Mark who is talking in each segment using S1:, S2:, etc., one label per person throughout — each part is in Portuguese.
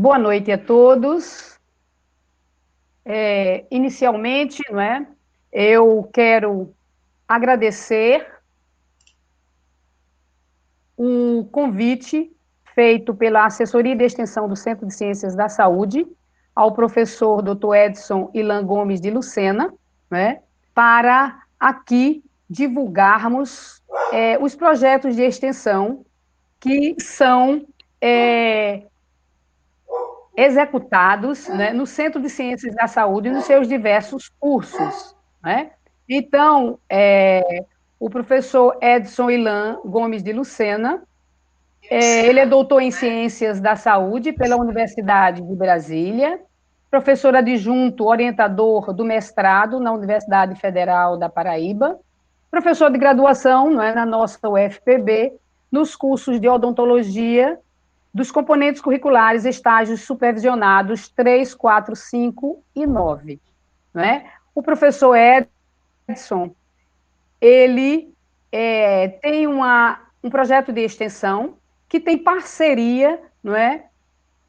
S1: Boa noite a todos. É, inicialmente, não é, eu quero agradecer o convite feito pela Assessoria de Extensão do Centro de Ciências da Saúde ao professor Dr. Edson Ilan Gomes de Lucena, né, para aqui divulgarmos é, os projetos de extensão que são é, executados né, no Centro de Ciências da Saúde nos seus diversos cursos. Né? Então, é, o professor Edson Ilan Gomes de Lucena, é, ele é doutor em Ciências da Saúde pela Universidade de Brasília, professor adjunto orientador do mestrado na Universidade Federal da Paraíba, professor de graduação é, na nossa UFPB, nos cursos de odontologia, dos componentes curriculares, estágios supervisionados 3, 4, 5 e 9. Né? O professor Edson, ele é, tem uma, um projeto de extensão que tem parceria não é,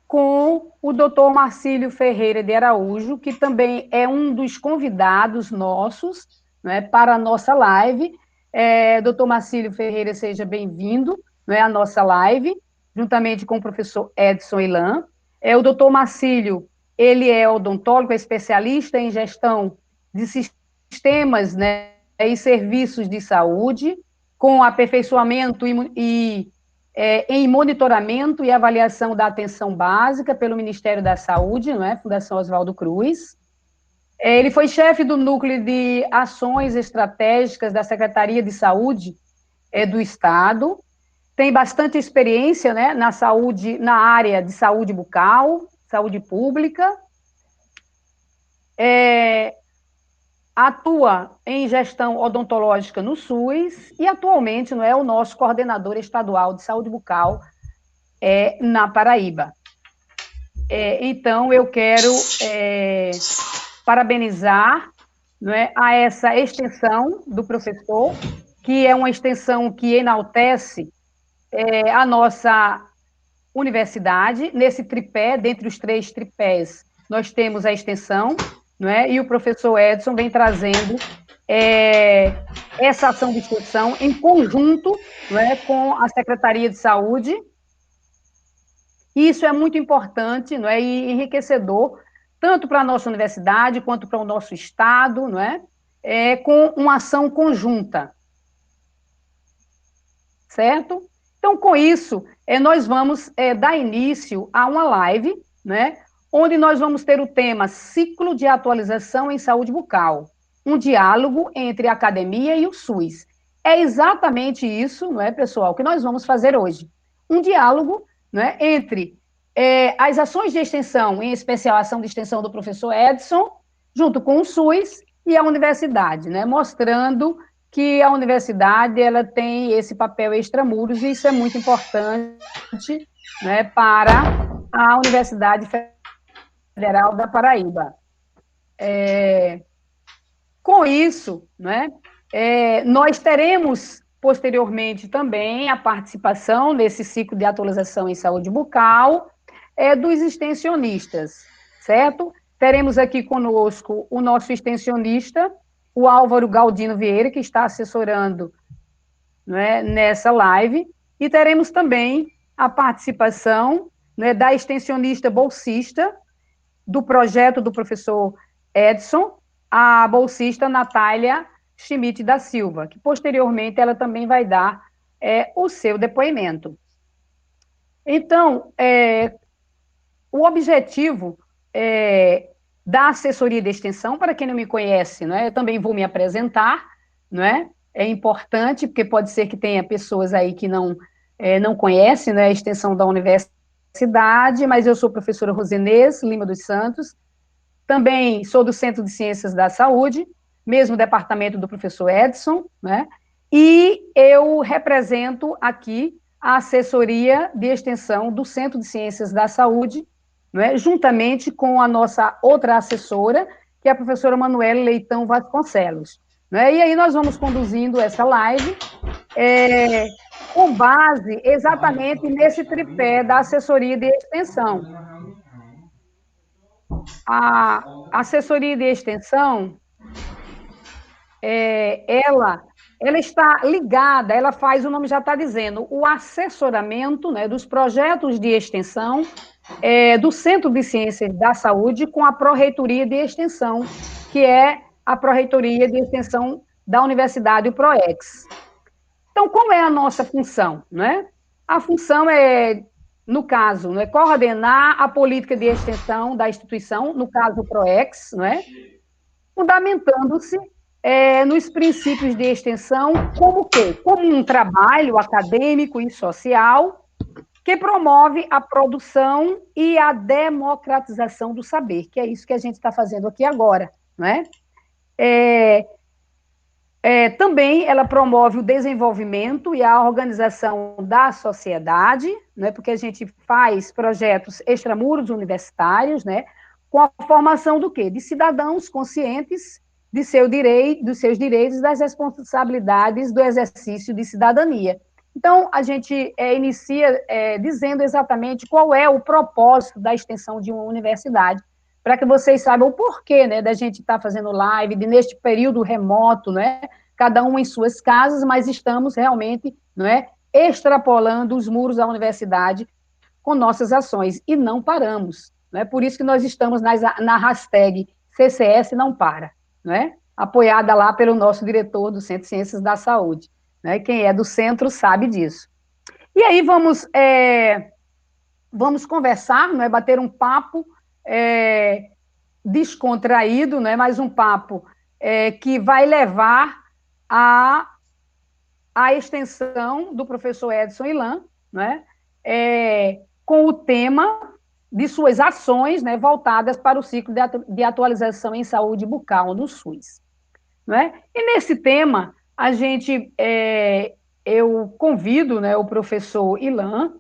S1: com o doutor Marcílio Ferreira de Araújo, que também é um dos convidados nossos é, para a nossa live. É, doutor Marcílio Ferreira, seja bem-vindo é, à nossa live, juntamente com o professor Edson Ilan. É, o doutor Marcílio, ele é odontólogo, é especialista em gestão de sistemas né, e serviços de saúde, com aperfeiçoamento e, e é, em monitoramento e avaliação da atenção básica pelo Ministério da Saúde, não é? Fundação Oswaldo Cruz. É, ele foi chefe do núcleo de ações estratégicas da Secretaria de Saúde é, do Estado. Tem bastante experiência, né, na saúde, na área de saúde bucal, saúde pública. É, atua em gestão odontológica no SUS e atualmente não é o nosso coordenador estadual de saúde bucal é, na Paraíba. É, então, eu quero é, parabenizar não é, a essa extensão do professor, que é uma extensão que enaltece é, a nossa universidade, nesse tripé, dentre os três tripés, nós temos a extensão, não é? E o professor Edson vem trazendo é, essa ação de extensão em conjunto não é, com a Secretaria de Saúde. E isso é muito importante não é, e enriquecedor, tanto para a nossa universidade quanto para o nosso Estado, não é? é com uma ação conjunta. Certo? Então, com isso, é, nós vamos é, dar início a uma live, né, onde nós vamos ter o tema Ciclo de Atualização em Saúde Bucal, um diálogo entre a academia e o SUS. É exatamente isso, não é, pessoal, que nós vamos fazer hoje. Um diálogo não é, entre é, as ações de extensão, em especial a ação de extensão do professor Edson, junto com o SUS e a universidade, né, mostrando que a universidade ela tem esse papel extramuros e isso é muito importante né, para a Universidade Federal da Paraíba. É, com isso, né, é, nós teremos posteriormente também a participação nesse ciclo de atualização em saúde bucal é, dos extensionistas, certo? Teremos aqui conosco o nosso extensionista, o Álvaro Galdino Vieira, que está assessorando né, nessa live, e teremos também a participação né, da extensionista bolsista, do projeto do professor Edson, a bolsista Natália Schmidt da Silva, que posteriormente ela também vai dar é, o seu depoimento. Então, é, o objetivo é, da assessoria de extensão, para quem não me conhece, é, eu também vou me apresentar, é? É importante, porque pode ser que tenha pessoas aí que não, é, não conhecem né, a extensão da universidade, mas eu sou professora Rosenês Lima dos Santos, também sou do Centro de Ciências da Saúde, mesmo departamento do professor Edson, né? E eu represento aqui a assessoria de extensão do Centro de Ciências da Saúde, né, juntamente com a nossa outra assessora, que é a professora Manuela Leitão Vasconcelos. Né? E aí nós vamos conduzindo essa live é, com base exatamente nesse tripé da assessoria de extensão. a assessoria de extensão, é, ela, ela está ligada, ela faz, o nome já está dizendo, o assessoramento né, dos projetos de extensão é, do Centro de Ciências da Saúde com a Pró-Reitoria de Extensão, que é a Pró-Reitoria de Extensão da Universidade, o PROEX. Então, qual é a nossa função? Né? A função é, no caso, né, coordenar a política de extensão da instituição, no caso, o PROEX, né? fundamentando-se é, nos princípios de extensão como quê? Como um trabalho acadêmico e social que promove a produção e a democratização do saber, que é isso que a gente está fazendo aqui agora, não é? é? É, também ela promove o desenvolvimento e a organização da sociedade, né, porque a gente faz projetos extramuros universitários, né, com a formação do quê? De cidadãos conscientes de seu direito, dos seus direitos e das responsabilidades do exercício de cidadania. Então, a gente é, inicia é, dizendo exatamente qual é o propósito da extensão de uma universidade, para que vocês saibam o porquê né, da gente estar tá fazendo live, de, neste período remoto, né, cada um em suas casas, mas estamos realmente né, extrapolando os muros da universidade com nossas ações, e não paramos. Né, por isso que nós estamos nas, na hashtag CCS não para né? apoiada lá pelo nosso diretor do Centro de Ciências da Saúde. Né? Quem é do centro sabe disso. E aí vamos, é, vamos conversar, né? bater um papo é, descontraído, né? mais um papo é, que vai levar a, a extensão do professor Edson Ilan, né? É, com o tema de suas ações né, voltadas para o ciclo de, atu de atualização em saúde bucal no SUS. Né? E nesse tema, a gente, é, eu convido né, o professor Ilan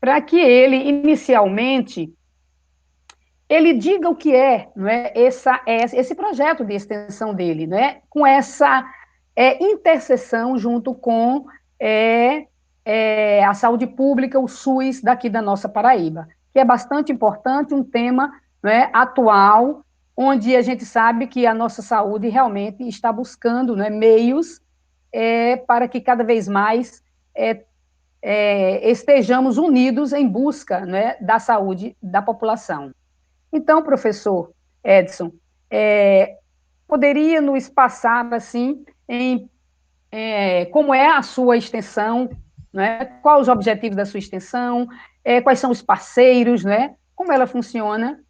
S1: para que ele, inicialmente, ele diga o que é, é, essa, esse projeto de extensão dele, né, com essa é, interseção junto com é, é, a saúde pública, o SUS daqui da nossa Paraíba que é bastante importante, um tema né, atual, onde a gente sabe que a nossa saúde realmente está buscando né, meios é, para que cada vez mais é, é, estejamos unidos em busca né, da saúde da população. Então, professor Edson, é, poderia nos passar assim em é, como é a sua extensão, né? quais os objetivos da sua extensão, é, quais são os parceiros, né? Como ela funciona.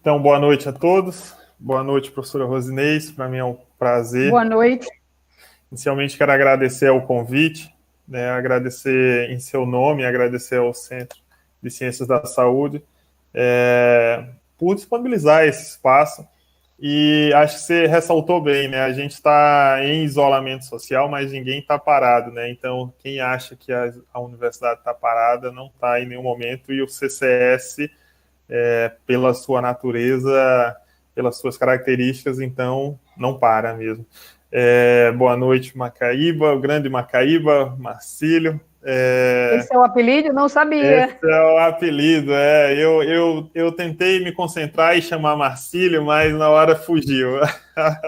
S2: Então, boa noite a todos. Boa noite, professora Rosinês. Para mim é um prazer.
S1: Boa noite.
S2: Inicialmente, quero agradecer o convite, né, agradecer em seu nome, agradecer ao Centro de Ciências da Saúde é, por disponibilizar esse espaço e acho que você ressaltou bem, né? A gente está em isolamento social, mas ninguém está parado, né? Então, quem acha que a, a universidade está parada não está em nenhum momento, e o CCS, é, pela sua natureza, pelas suas características, então não para mesmo. É, boa noite, Macaíba, o grande Macaíba, Marcílio.
S1: É... Esse é o apelido? Não sabia.
S2: Esse é o apelido, é. Eu, eu, eu tentei me concentrar e chamar Marcílio, mas na hora fugiu.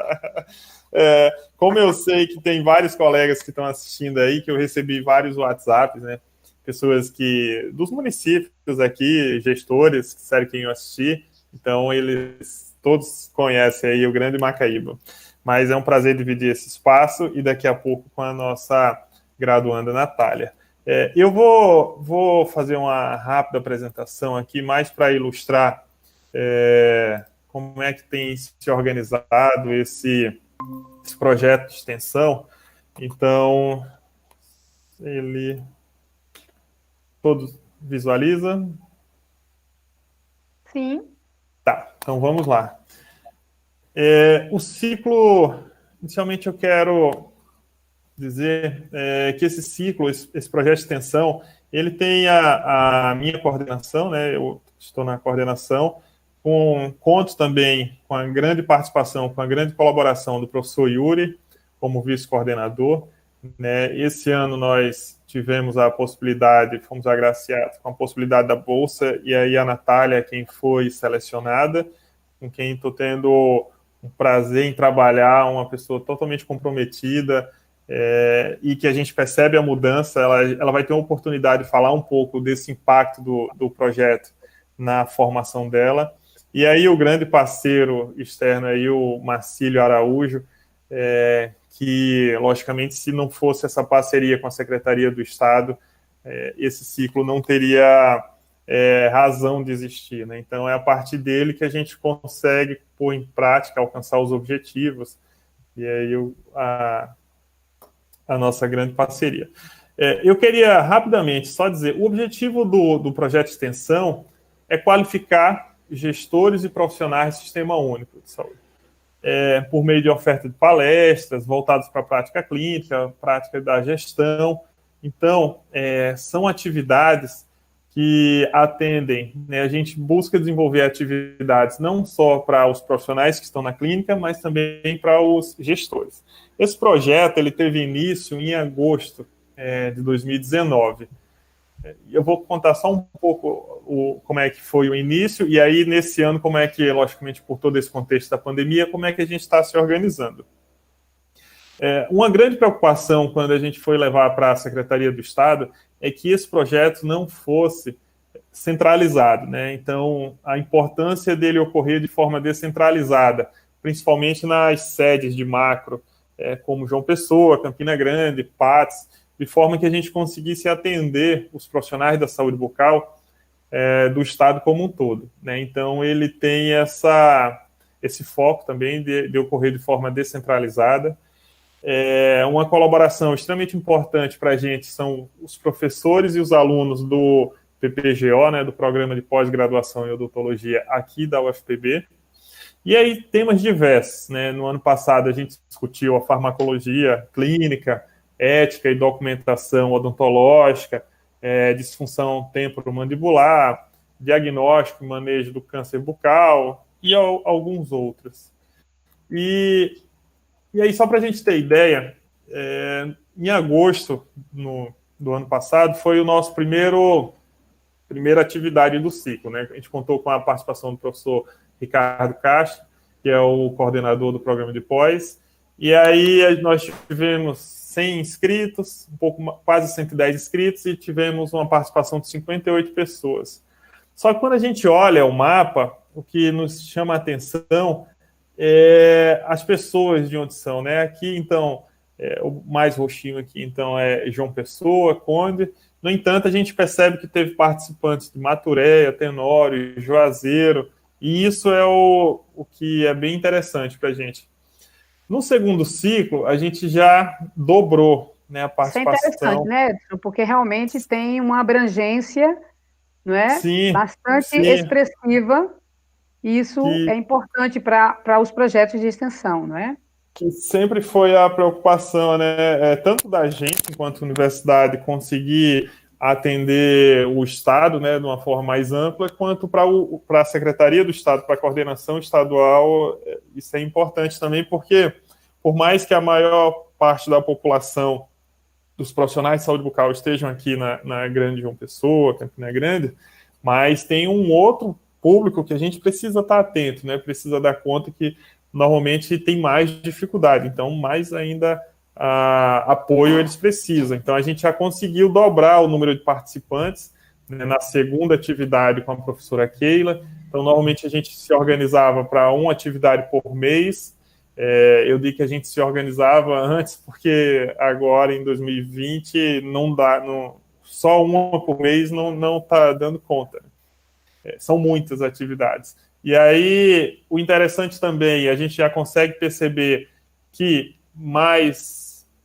S2: é, como eu sei que tem vários colegas que estão assistindo aí, que eu recebi vários WhatsApps, né? Pessoas que dos municípios aqui, gestores que disseram que iam assistir, então eles todos conhecem aí o grande Macaíba. Mas é um prazer dividir esse espaço e daqui a pouco com a nossa graduanda Natália. É, eu vou, vou fazer uma rápida apresentação aqui, mais para ilustrar é, como é que tem se organizado esse, esse projeto de extensão. Então, ele. Todos visualiza?
S1: Sim.
S2: Então vamos lá. É, o ciclo, inicialmente eu quero dizer é, que esse ciclo, esse, esse, projeto de extensão, ele tem a, a, minha coordenação, né? Eu estou na coordenação, com conto também com a grande participação, com a grande colaboração do professor Yuri, como vice-coordenador, Né? Esse ano nós tivemos a possibilidade, fomos agraciados com a possibilidade da bolsa, e aí a Natália, quem foi selecionada, com quem estou tendo um prazer em trabalhar, uma pessoa totalmente comprometida, é, e que a gente percebe a mudança, ela, ela vai ter uma oportunidade de falar um pouco desse impacto do, do projeto na formação dela. E aí o grande parceiro externo aí, o Marcílio Araújo, é, que, logicamente, se não fosse essa parceria com a Secretaria do Estado, é, esse ciclo não teria é, razão de existir. Né? Então, é a partir dele que a gente consegue pôr em prática, alcançar os objetivos, e aí a, a nossa grande parceria. É, eu queria rapidamente só dizer: o objetivo do, do projeto de extensão é qualificar gestores e profissionais do Sistema Único de Saúde é, por meio de oferta de palestras voltadas para a prática clínica, prática da gestão. Então, é, são atividades que atendem, né, a gente busca desenvolver atividades não só para os profissionais que estão na clínica, mas também para os gestores. Esse projeto ele teve início em agosto é, de 2019. Eu vou contar só um pouco o, como é que foi o início, e aí nesse ano, como é que, logicamente, por todo esse contexto da pandemia, como é que a gente está se organizando. É, uma grande preocupação quando a gente foi levar para a Secretaria do Estado é que esse projeto não fosse centralizado, né? Então, a importância dele ocorrer de forma descentralizada, principalmente nas sedes de macro, é, como João Pessoa, Campina Grande, Patos, de forma que a gente conseguisse atender os profissionais da saúde bucal é, do Estado como um todo. Né? Então, ele tem essa, esse foco também de, de ocorrer de forma descentralizada. É, uma colaboração extremamente importante para a gente são os professores e os alunos do PPGO, né, do Programa de Pós-Graduação em Odontologia aqui da UFPB. E aí, temas diversos. Né? No ano passado, a gente discutiu a farmacologia clínica, ética e documentação odontológica, é, disfunção temporomandibular, diagnóstico e manejo do câncer bucal e ao, alguns outros. E, e aí, só para a gente ter ideia, é, em agosto no, do ano passado foi o nosso primeiro primeira atividade do ciclo. Né? A gente contou com a participação do professor Ricardo Castro, que é o coordenador do programa de pós, e aí nós tivemos 100 inscritos, um pouco quase 110 inscritos e tivemos uma participação de 58 pessoas. Só que quando a gente olha o mapa, o que nos chama a atenção é as pessoas de onde são, né? Aqui, então, é, o mais roxinho aqui, então, é João Pessoa, Conde. No entanto, a gente percebe que teve participantes de Maturéia, Tenório, Juazeiro, e isso é o, o que é bem interessante para a gente. No segundo ciclo, a gente já dobrou né, a participação. Isso é interessante,
S1: né, Edson? Porque realmente tem uma abrangência não é?
S2: sim,
S1: bastante sim. expressiva. E isso é importante para os projetos de extensão, não é?
S2: Que sempre foi a preocupação, né? É, tanto da gente, enquanto universidade, conseguir atender o Estado né, de uma forma mais ampla, quanto para a Secretaria do Estado, para a coordenação estadual, é, isso é importante também, porque por mais que a maior parte da população dos profissionais de saúde bucal estejam aqui na, na Grande João Pessoa, Campina Grande, mas tem um outro público que a gente precisa estar atento, né? Precisa dar conta que normalmente tem mais dificuldade, então mais ainda apoio eles precisam. Então, a gente já conseguiu dobrar o número de participantes né, na segunda atividade com a professora Keila. Então, normalmente a gente se organizava para uma atividade por mês. É, eu digo que a gente se organizava antes, porque agora, em 2020, não dá, não, só uma por mês não está dando conta. É, são muitas atividades. E aí, o interessante também, a gente já consegue perceber que mais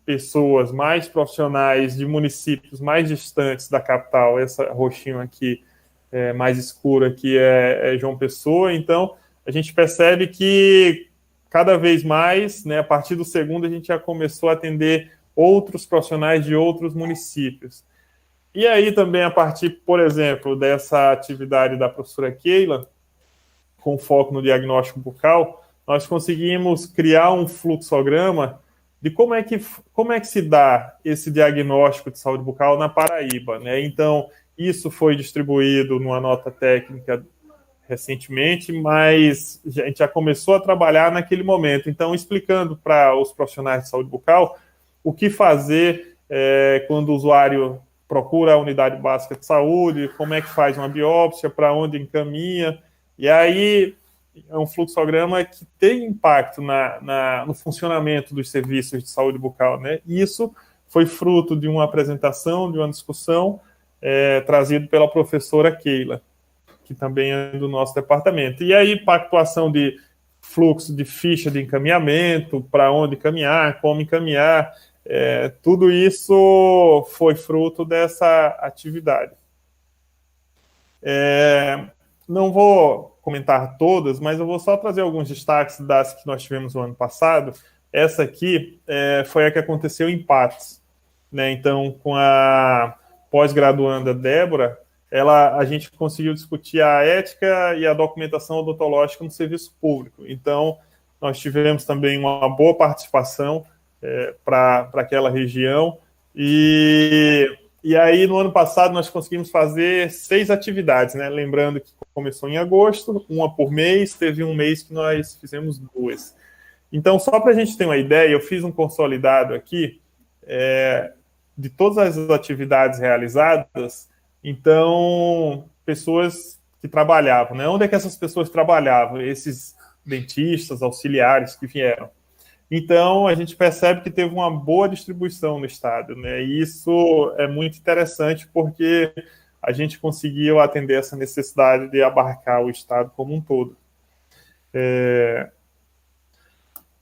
S2: pessoas, mais profissionais de municípios mais distantes da capital, essa roxinho aqui é, mais escuro aqui é, é João Pessoa, então a gente percebe que cada vez mais, né, a partir do segundo, a gente já começou a atender outros profissionais de outros municípios. E aí também, a partir, por exemplo, dessa atividade da professora Keila, com foco no diagnóstico bucal, nós conseguimos criar um fluxograma de como é que, como é que se dá esse diagnóstico de saúde bucal na Paraíba. Né? Então, isso foi distribuído numa nota técnica recentemente, mas a gente já começou a trabalhar naquele momento. Então, explicando para os profissionais de saúde bucal o que fazer é, quando o usuário procura a unidade básica de saúde, como é que faz uma biópsia, para onde encaminha. E aí é um fluxograma que tem impacto na, na, no funcionamento dos serviços de saúde bucal. Né? E isso foi fruto de uma apresentação, de uma discussão é, trazido pela professora Keila que também é do nosso departamento. E aí, pactuação de fluxo de ficha de encaminhamento, para onde caminhar, como encaminhar, é, tudo isso foi fruto dessa atividade. É, não vou comentar todas, mas eu vou só trazer alguns destaques das que nós tivemos no ano passado. Essa aqui é, foi a que aconteceu em Patos. Né? Então, com a pós-graduanda Débora, ela, a gente conseguiu discutir a ética e a documentação odontológica no serviço público. Então, nós tivemos também uma boa participação é, para aquela região. E, e aí, no ano passado, nós conseguimos fazer seis atividades, né? Lembrando que começou em agosto, uma por mês, teve um mês que nós fizemos duas. Então, só para a gente ter uma ideia, eu fiz um consolidado aqui é, de todas as atividades realizadas então, pessoas que trabalhavam, né? Onde é que essas pessoas trabalhavam? Esses dentistas, auxiliares que vieram. Então, a gente percebe que teve uma boa distribuição no estado, né? E isso é muito interessante porque a gente conseguiu atender essa necessidade de abarcar o estado como um todo. É...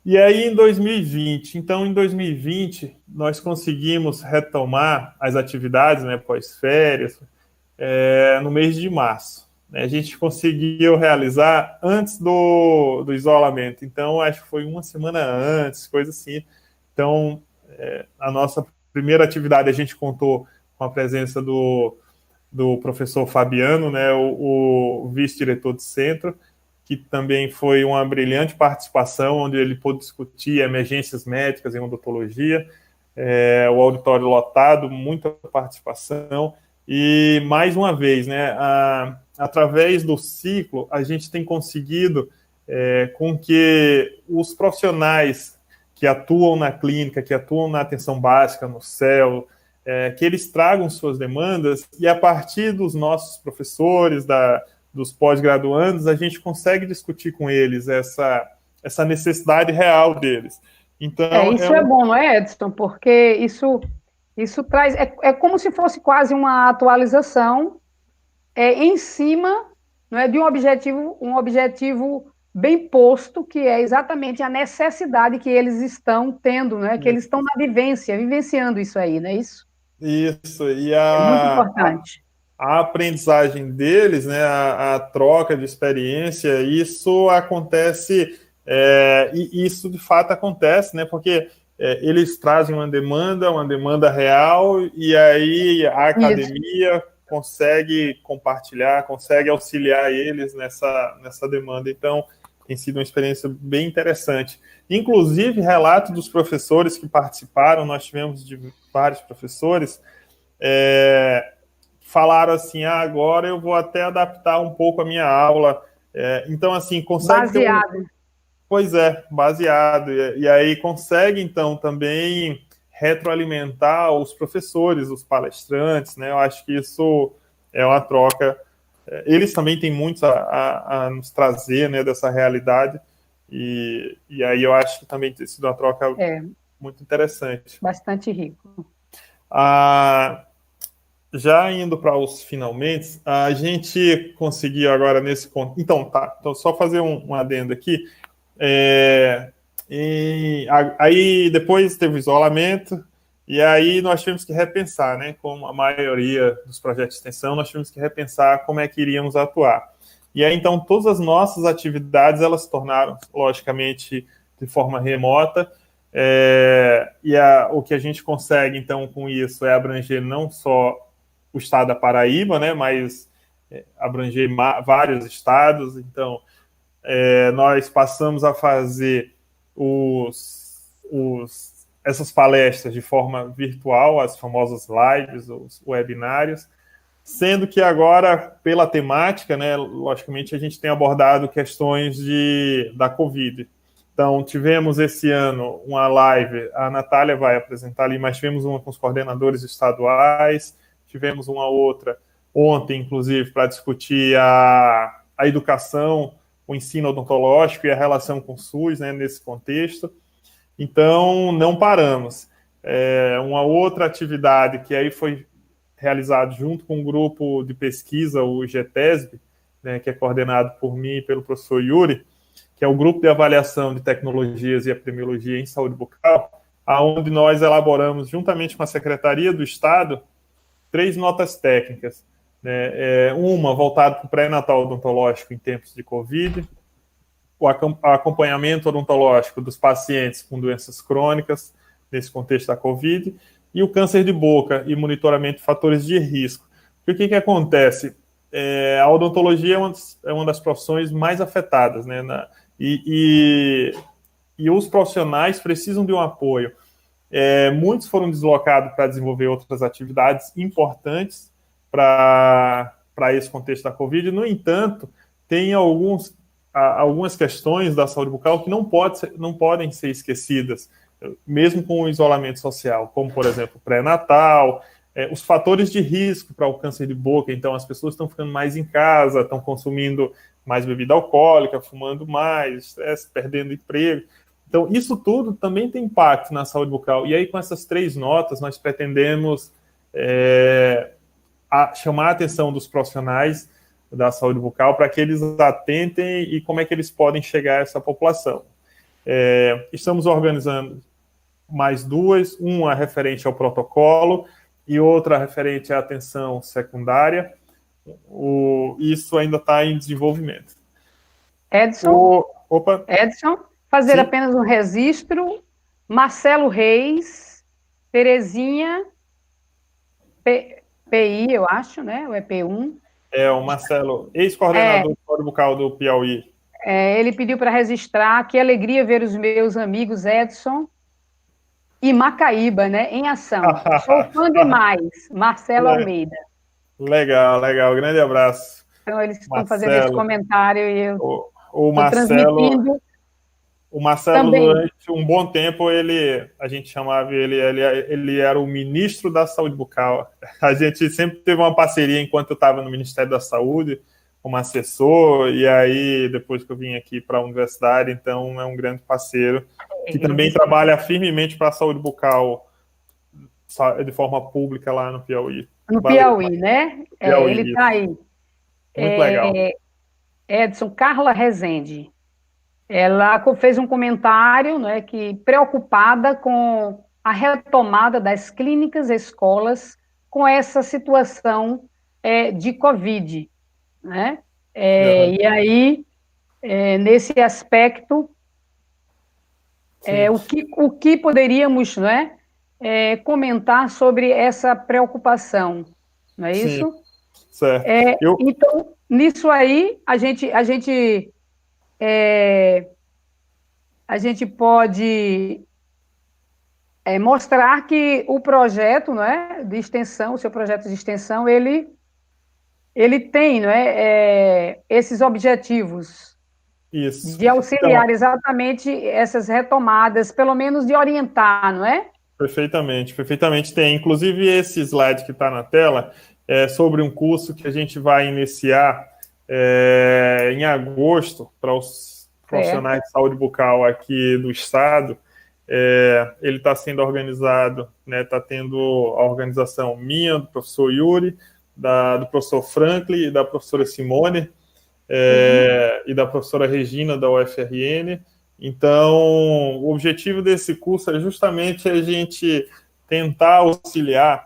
S2: E aí, em 2020, então, em 2020, nós conseguimos retomar as atividades, né, pós-férias, é, no mês de março. Né? A gente conseguiu realizar antes do, do isolamento, então acho que foi uma semana antes, coisa assim. Então, é, a nossa primeira atividade a gente contou com a presença do, do professor Fabiano, né, o, o vice-diretor do centro, que também foi uma brilhante participação, onde ele pôde discutir emergências médicas em odontologia, é, o auditório lotado, muita participação, e, mais uma vez, né, a, através do ciclo, a gente tem conseguido é, com que os profissionais que atuam na clínica, que atuam na atenção básica, no CEL, é, que eles tragam suas demandas e, a partir dos nossos professores, da, dos pós-graduandos, a gente consegue discutir com eles essa, essa necessidade real deles.
S1: Então, é, isso é, um... é bom, não é, Edson? Porque isso isso traz. É, é como se fosse quase uma atualização é, em cima não é, de um objetivo, um objetivo bem posto, que é exatamente a necessidade que eles estão tendo, né? Que eles estão na vivência, vivenciando isso aí, não é isso?
S2: Isso, e a,
S1: é muito importante.
S2: A aprendizagem deles, né, a, a troca de experiência, isso acontece, é, e isso de fato acontece, né? Porque é, eles trazem uma demanda, uma demanda real, e aí a academia Isso. consegue compartilhar, consegue auxiliar eles nessa, nessa demanda. Então, tem sido uma experiência bem interessante. Inclusive, relatos dos professores que participaram, nós tivemos de vários professores, é, falaram assim: ah, agora eu vou até adaptar um pouco a minha aula. É, então, assim, consegue.
S1: Baseado. Um,
S2: Pois é, baseado. E, e aí consegue, então, também retroalimentar os professores, os palestrantes, né? Eu acho que isso é uma troca. É, eles também têm muito a, a, a nos trazer, né, dessa realidade. E, e aí eu acho que também tem sido uma troca é, muito interessante.
S1: Bastante rico.
S2: Ah, já indo para os finalmente, a gente conseguiu agora nesse ponto. Então, tá. Então, só fazer um, um adendo aqui. É, e aí depois teve o isolamento, e aí nós tivemos que repensar, né? Como a maioria dos projetos de extensão, nós tivemos que repensar como é que iríamos atuar. E aí, então, todas as nossas atividades, elas se tornaram, logicamente, de forma remota, é, e a, o que a gente consegue, então, com isso, é abranger não só o estado da Paraíba, né, mas é, abranger vários estados, então, é, nós passamos a fazer os, os essas palestras de forma virtual, as famosas lives, os webinários, sendo que agora, pela temática, né, logicamente a gente tem abordado questões de, da Covid. Então, tivemos esse ano uma live, a Natália vai apresentar ali, mas tivemos uma com os coordenadores estaduais, tivemos uma outra ontem, inclusive, para discutir a, a educação, o ensino odontológico e a relação com o SUS, né, nesse contexto. Então, não paramos. É, uma outra atividade que aí foi realizado junto com um grupo de pesquisa, o GETESB, né, que é coordenado por mim e pelo professor Yuri, que é o grupo de avaliação de tecnologias e epidemiologia em saúde bucal, aonde nós elaboramos, juntamente com a Secretaria do Estado, três notas técnicas. Né, é, uma voltada para o pré-natal odontológico em tempos de Covid, o acompanhamento odontológico dos pacientes com doenças crônicas, nesse contexto da Covid, e o câncer de boca e monitoramento de fatores de risco. O que, que acontece? É, a odontologia é uma, das, é uma, das, profissões mais afetadas, né? Na, e, e, e, os profissionais precisam de um apoio. É, muitos foram deslocados para desenvolver outras atividades importantes para esse contexto da Covid. No entanto, tem alguns, algumas questões da saúde bucal que não, pode ser, não podem ser esquecidas mesmo com o isolamento social, como, por exemplo, pré-natal, é, os fatores de risco para o câncer de boca. Então, as pessoas estão ficando mais em casa, estão consumindo mais bebida alcoólica, fumando mais, estresse, perdendo emprego. Então, isso tudo também tem impacto na saúde bucal. E aí, com essas três notas, nós pretendemos é, a, chamar a atenção dos profissionais da saúde bucal para que eles atentem e como é que eles podem chegar a essa população. É, estamos organizando mais duas, uma referente ao protocolo e outra referente à atenção secundária. O, isso ainda está em desenvolvimento.
S1: Edson, o, opa. Edson, fazer Sim. apenas um registro. Marcelo Reis, Terezinha, PI, eu acho, né? O EP1.
S2: É, o Marcelo, ex-coordenador é, do Bucal do Piauí.
S1: É, ele pediu para registrar. Que alegria ver os meus amigos Edson e Macaíba, né, em ação. Sou fã demais, Marcelo Almeida.
S2: Legal, legal. Grande abraço.
S1: Então, eles estão Marcelo, fazendo esse comentário e eu
S2: o, o Marcelo, o Marcelo, também. durante um bom tempo, ele, a gente chamava ele, ele, ele era o ministro da Saúde Bucal. A gente sempre teve uma parceria enquanto eu estava no Ministério da Saúde, como assessor, e aí depois que eu vim aqui para a universidade, então é um grande parceiro que também trabalha firmemente para a saúde bucal de forma pública lá no Piauí.
S1: No Valeu, Piauí, né? É, Piauí, ele está aí. Muito
S2: é, legal.
S1: Edson, Carla Rezende. Ela fez um comentário né, que preocupada com a retomada das clínicas e escolas com essa situação é, de Covid. Né? É, uhum. E aí, é, nesse aspecto, é, o, que, o que poderíamos não é, é, comentar sobre essa preocupação, não é isso? Sim.
S2: Certo.
S1: É, Eu... Então, nisso aí, a gente, a gente, é, a gente pode é, mostrar que o projeto não é, de extensão, o seu projeto de extensão, ele, ele tem não é, é esses objetivos
S2: isso.
S1: De auxiliar então, exatamente essas retomadas, pelo menos de orientar, não é?
S2: Perfeitamente, perfeitamente tem. Inclusive, esse slide que está na tela é sobre um curso que a gente vai iniciar é, em agosto para os profissionais é. de saúde bucal aqui do estado. É, ele está sendo organizado, está né, tá tendo a organização minha, do professor Yuri, da, do professor Franklin e da professora Simone é, uhum. e da professora Regina, da UFRN. Então, o objetivo desse curso é justamente a gente tentar auxiliar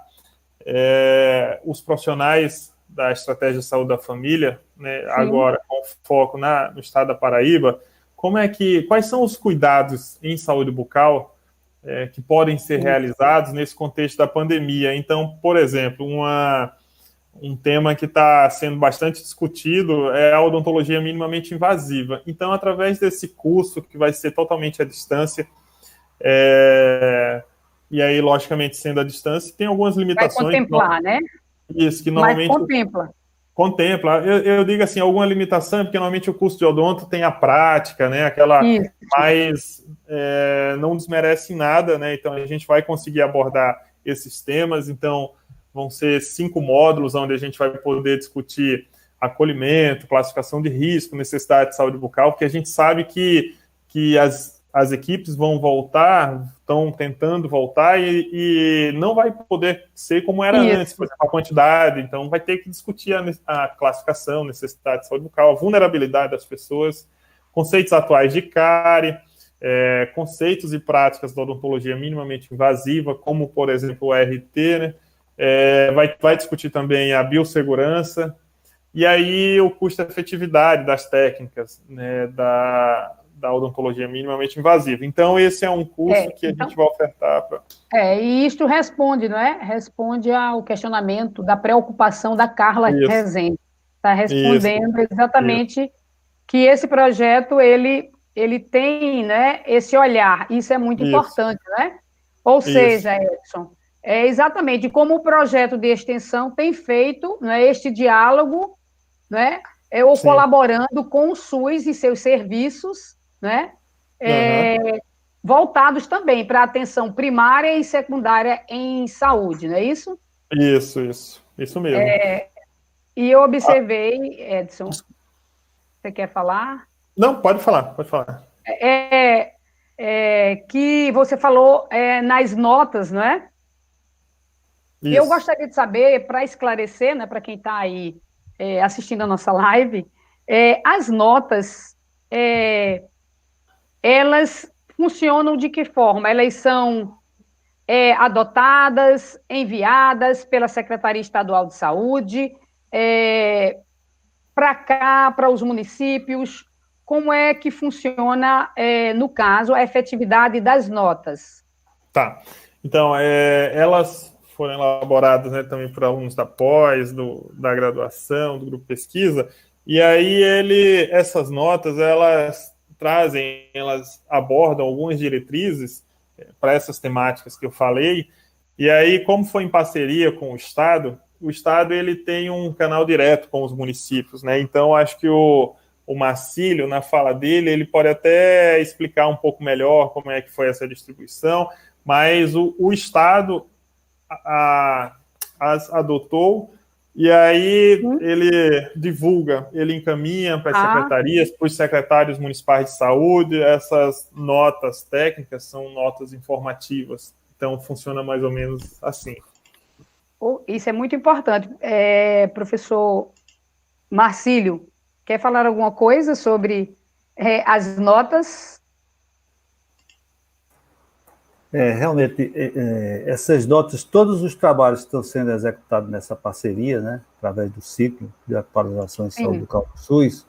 S2: é, os profissionais da estratégia de saúde da família, né, agora com foco na, no estado da Paraíba, como é que, quais são os cuidados em saúde bucal é, que podem ser realizados nesse contexto da pandemia? Então, por exemplo, uma um tema que está sendo bastante discutido é a odontologia minimamente invasiva. Então, através desse curso, que vai ser totalmente à distância, É, e aí, logicamente, sendo a distância, tem algumas limitações. Vai
S1: contemplar, né?
S2: Isso, que normalmente. Mas
S1: contempla.
S2: Contempla. Eu, eu, digo assim, alguma limitação, porque normalmente o curso de odonto tem a prática, né? Aquela. Isso. Mas é, não desmerece nada, né? Então a gente vai conseguir abordar esses temas. Então, vão ser cinco módulos onde a gente vai poder discutir acolhimento, classificação de risco, necessidade de saúde bucal, porque a gente sabe que, que as, as equipes vão voltar, estão tentando voltar e, e não vai poder ser como era Isso. antes, por exemplo, a quantidade, então vai ter que discutir a, a classificação, necessidade de saúde bucal, a vulnerabilidade das pessoas, conceitos atuais de cárie, é, conceitos e práticas da odontologia minimamente invasiva, como, por exemplo, o RT, né? É, vai, vai discutir também a biossegurança, e aí o custo-efetividade das técnicas né, da, da odontologia minimamente invasiva. Então, esse é um curso é, que a então, gente vai ofertar. Pra...
S1: É, e isto responde, não é? Responde ao questionamento da preocupação da Carla Isso. Rezende. Está respondendo Isso. exatamente Isso. que esse projeto, ele, ele tem né, esse olhar. Isso é muito importante, né? Ou seja, Edson, é exatamente como o projeto de extensão tem feito né, este diálogo né? É, ou Sim. colaborando com o SUS e seus serviços, né? É, uhum. voltados também para atenção primária e secundária em saúde, não é isso?
S2: Isso, isso, isso mesmo. É,
S1: e eu observei, Edson, você quer falar?
S2: Não, pode falar, pode falar.
S1: É, é que você falou é, nas notas, não é? Isso. Eu gostaria de saber, para esclarecer, né, para quem está aí é, assistindo a nossa live, é, as notas, é, elas funcionam de que forma? Elas são é, adotadas, enviadas pela Secretaria Estadual de Saúde, é, para cá, para os municípios, como é que funciona, é, no caso, a efetividade das notas?
S2: Tá. Então, elas foram elaboradas né, também por alunos da pós, do, da graduação, do grupo pesquisa, e aí ele, essas notas, elas trazem, elas abordam algumas diretrizes é, para essas temáticas que eu falei, e aí, como foi em parceria com o Estado, o Estado ele tem um canal direto com os municípios, né? Então, acho que o, o Marcílio, na fala dele, ele pode até explicar um pouco melhor como é que foi essa distribuição, mas o, o Estado a, as adotou e aí uhum. ele divulga, ele encaminha para as ah. secretarias, para os secretários municipais de saúde, essas notas técnicas são notas informativas. Então funciona mais ou menos assim.
S1: Oh, isso é muito importante. É, professor Marcílio, quer falar alguma coisa sobre é, as notas
S3: é, realmente, é, é, essas notas, todos os trabalhos que estão sendo executados nessa parceria, né, através do ciclo de atualização em saúde bucal do SUS,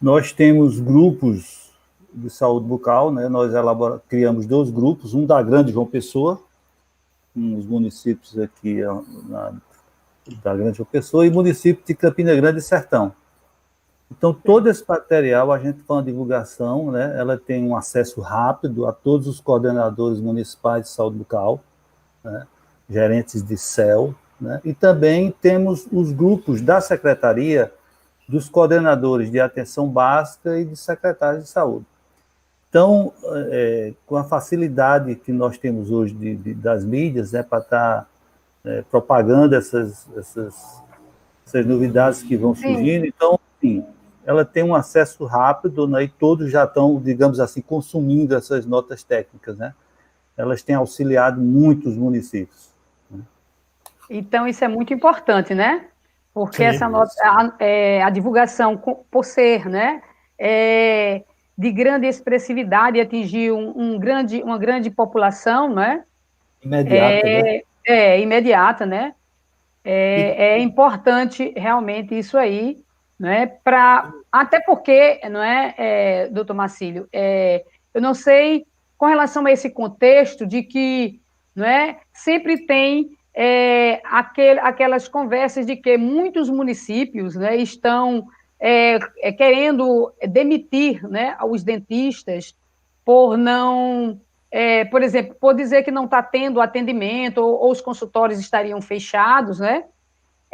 S3: nós temos grupos de saúde bucal, né, nós elabora, criamos dois grupos, um da Grande João Pessoa, uns municípios aqui na, da Grande João Pessoa, e município de Campina Grande e Sertão. Então, todo esse material, a gente faz uma divulgação, né? ela tem um acesso rápido a todos os coordenadores municipais de saúde bucal, né? gerentes de CEL, né? e também temos os grupos da secretaria dos coordenadores de atenção básica e de secretários de saúde. Então, é, com a facilidade que nós temos hoje de, de, das mídias, né, para estar tá, é, propagando essas, essas, essas novidades que vão surgindo, então, sim, ela tem um acesso rápido, né, e todos já estão, digamos assim, consumindo essas notas técnicas, né? Elas têm auxiliado muitos municípios. Né?
S1: Então, isso é muito importante, né? Porque Sim, essa nota, a, é, a, divulgação, por ser, né, é, de grande expressividade, atingir um, um, grande, uma grande população, né?
S3: Imediata, é, né?
S1: É, imediata, né? É, é importante realmente isso aí, né? Para até porque, não é, é doutor Marcílio, é, eu não sei com relação a esse contexto de que, não é, sempre tem é, aquele, aquelas conversas de que muitos municípios, né, estão é, é, querendo demitir, né, os dentistas por não é, por exemplo, por dizer que não está tendo atendimento ou, ou, os consultórios estariam fechados, né?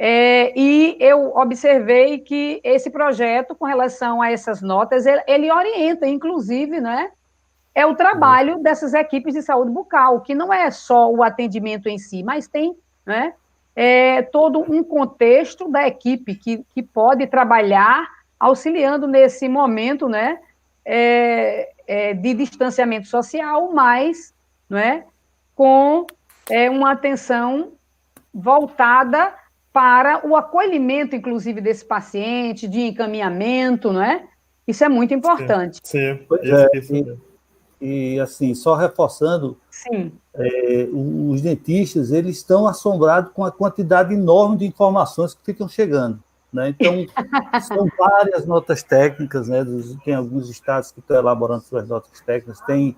S1: É, e eu observei que esse projeto, com relação a essas notas, ele, ele orienta, inclusive, né? É o trabalho dessas equipes de saúde bucal, que não é só o atendimento em si, mas tem, né? É, todo um contexto da equipe que, que pode trabalhar auxiliando nesse momento, né? É, é, de distanciamento social, mas né, com é, uma atenção voltada para o acolhimento, inclusive, desse paciente, de encaminhamento, não é? Isso é muito importante.
S3: Sim, sim. É, e, e, assim, só reforçando, sim. É, os dentistas, eles estão assombrados com a quantidade enorme de informações que ficam chegando. Né? Então, são várias notas técnicas, né? tem alguns estados que estão elaborando suas notas técnicas, tem,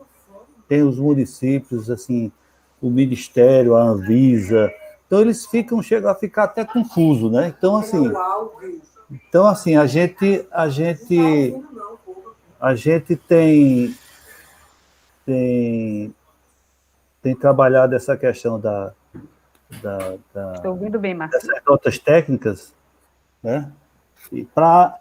S3: tem os municípios, assim, o Ministério, a Anvisa, então eles ficam, chegam a ficar até confuso, né? Então, assim, então, assim, a gente, a gente, a gente tem, tem, tem trabalhado essa questão da, da, da
S1: Estou ouvindo bem, Marcos.
S3: dessas notas técnicas, né? Para,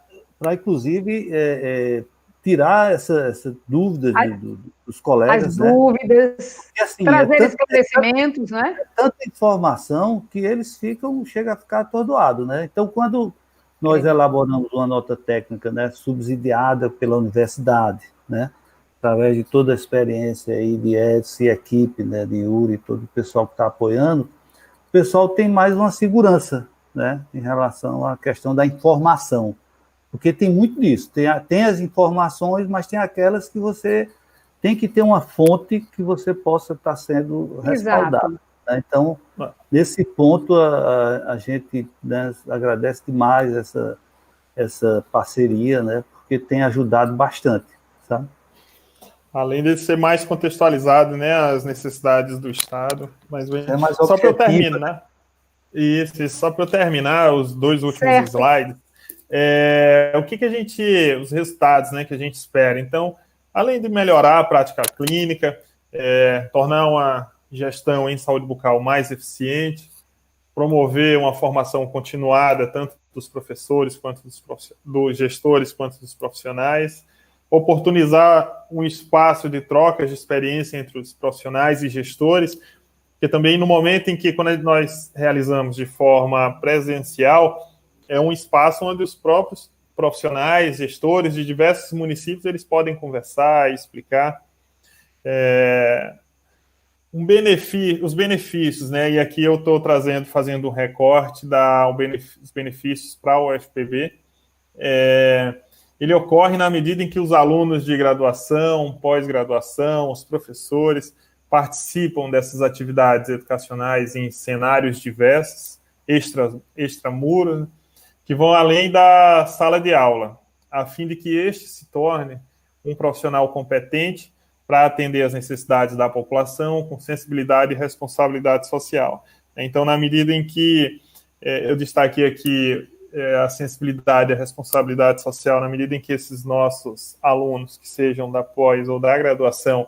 S3: inclusive, é, é, tirar essa, essa dúvida de, do, dos colegas.
S1: As né? dúvidas, Porque, assim, trazer é tanto, esclarecimentos, né?
S3: É tanta informação que eles ficam, chega a ficar atordoados, né? Então, quando nós é. elaboramos uma nota técnica, né, subsidiada pela universidade, né, através de toda a experiência aí de Edson e equipe, né, de Yuri, todo o pessoal que está apoiando, o pessoal tem mais uma segurança, né, em relação à questão da informação. Porque tem muito disso. Tem, tem as informações, mas tem aquelas que você tem que ter uma fonte que você possa estar sendo respaldado. Né? Então, nesse ponto, a, a, a gente né, agradece demais essa, essa parceria, né, porque tem ajudado bastante. Sabe?
S2: Além de ser mais contextualizado, né, as necessidades do Estado, mas é só para eu terminar, né? Isso, só para eu terminar os dois últimos certo. slides, é, o que, que a gente, os resultados né, que a gente espera. Então, além de melhorar a prática clínica, é, tornar uma gestão em saúde bucal mais eficiente, promover uma formação continuada, tanto dos professores, quanto dos, dos gestores, quanto dos profissionais, oportunizar um espaço de trocas de experiência entre os profissionais e gestores, porque também no momento em que, quando nós realizamos de forma presencial, é um espaço onde os próprios profissionais, gestores de diversos municípios, eles podem conversar e explicar é, um benefício, os benefícios, né? E aqui eu estou trazendo, fazendo um recorte da os benefícios para o UFPB. É, ele ocorre na medida em que os alunos de graduação, pós-graduação, os professores, participam dessas atividades educacionais em cenários diversos, extra, extramuros, que vão além da sala de aula, a fim de que este se torne um profissional competente para atender às necessidades da população com sensibilidade e responsabilidade social. Então, na medida em que é, eu destaquei aqui é, a sensibilidade e a responsabilidade social, na medida em que esses nossos alunos, que sejam da pós ou da graduação,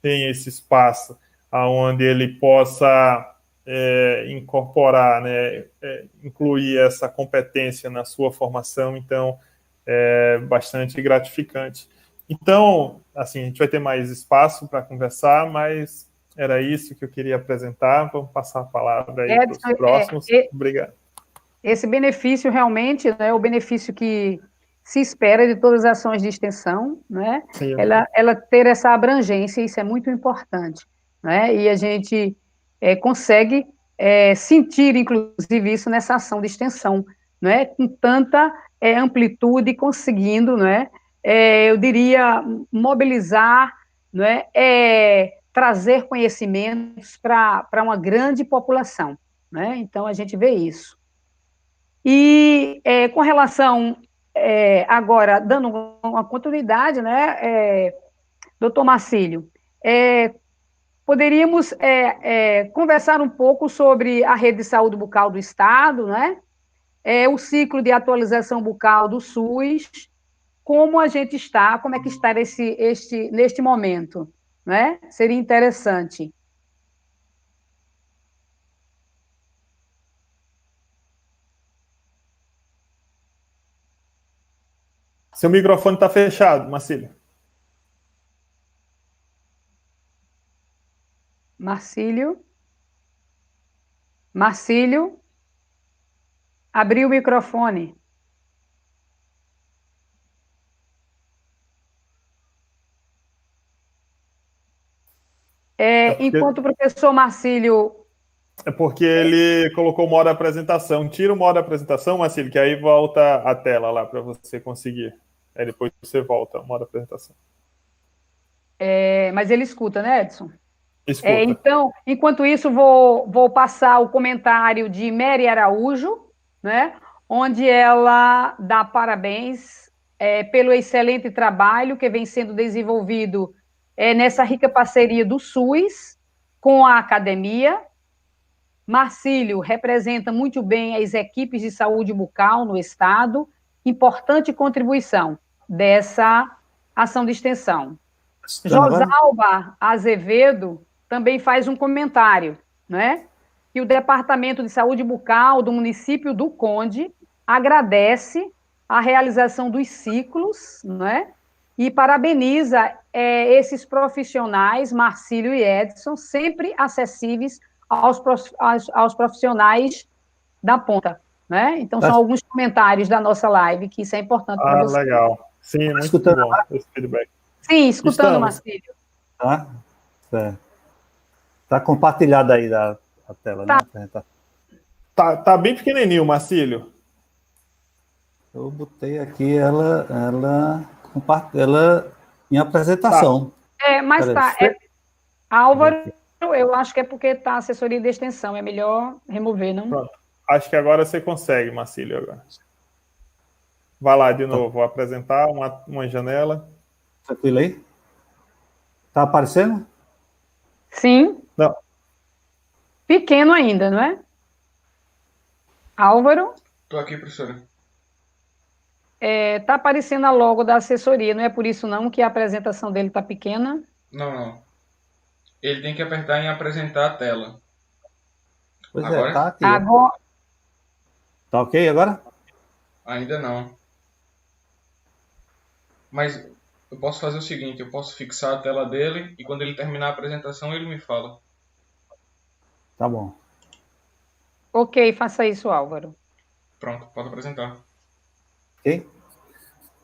S2: tenha esse espaço aonde ele possa é, incorporar, né, é, incluir essa competência na sua formação, então é bastante gratificante. Então, assim, a gente vai ter mais espaço para conversar, mas era isso que eu queria apresentar. Vamos passar a palavra aí para os é, próximos. É, Obrigado.
S1: Esse benefício realmente é né, o benefício que se espera de todas as ações de extensão, né? Sim, ela, ela ter essa abrangência, isso é muito importante, né? E a gente é, consegue é, sentir, inclusive, isso nessa ação de extensão, né? Com tanta é, amplitude, conseguindo, né? eu diria, mobilizar, né? trazer conhecimentos para uma grande população, né? Então, a gente vê isso. E com relação é, agora, dando uma continuidade, né, é, doutor Marcílio, é, poderíamos é, é, conversar um pouco sobre a rede de saúde bucal do Estado, né, é, o ciclo de atualização bucal do SUS, como a gente está, como é que está esse, este, neste momento? né? Seria interessante.
S2: Seu microfone está fechado, Marcílio.
S1: Marcílio. Marcílio. Abriu o microfone. É, é porque... Enquanto o professor Marcílio.
S2: É porque ele colocou o modo apresentação. Tira o modo apresentação, Marcílio, que aí volta a tela lá para você conseguir. Aí depois você volta ao modo apresentação.
S1: É, mas ele escuta, né, Edson? É, então, enquanto isso, vou, vou passar o comentário de Mary Araújo, né, onde ela dá parabéns é, pelo excelente trabalho que vem sendo desenvolvido é, nessa rica parceria do SUS com a academia. Marcílio representa muito bem as equipes de saúde bucal no Estado, importante contribuição dessa ação de extensão. Josalba Azevedo também faz um comentário, né? Que o Departamento de Saúde Bucal do município do Conde agradece a realização dos ciclos, né? e parabeniza é, esses profissionais, Marcílio e Edson, sempre acessíveis aos, aos, aos profissionais da ponta. Né? Então, são alguns comentários da nossa live, que isso é importante
S2: para ah, você. Ah, legal. Sim, muito escutando bom esse feedback.
S1: Sim, escutando, Estamos. Marcílio.
S3: Tá? É. Tá compartilhada aí a, a tela, tá. né?
S2: Tá, tá bem pequenininho, Marcílio.
S3: Eu botei aqui ela, ela ela em apresentação.
S1: Tá. É, mas tá. É, Álvaro, eu acho que é porque está assessoria de extensão. É melhor remover, não? Pronto.
S2: Acho que agora você consegue, Marcílio. Agora. Vai lá de novo, vou apresentar uma, uma janela.
S3: Tranquilo aí? Tá aparecendo?
S1: Sim. Pequeno ainda, não é? Álvaro?
S4: Estou aqui, professora
S1: está é, tá aparecendo a logo da assessoria, não é por isso não que a apresentação dele está pequena?
S4: Não, não. Ele tem que apertar em apresentar a tela.
S3: Pois é, agora? é, tá aqui. Agora... Tá ok agora?
S4: Ainda não. Mas eu posso fazer o seguinte, eu posso fixar a tela dele e quando ele terminar a apresentação ele me fala.
S3: Tá bom.
S1: Ok, faça isso, Álvaro.
S4: Pronto, pode apresentar.
S3: Ok?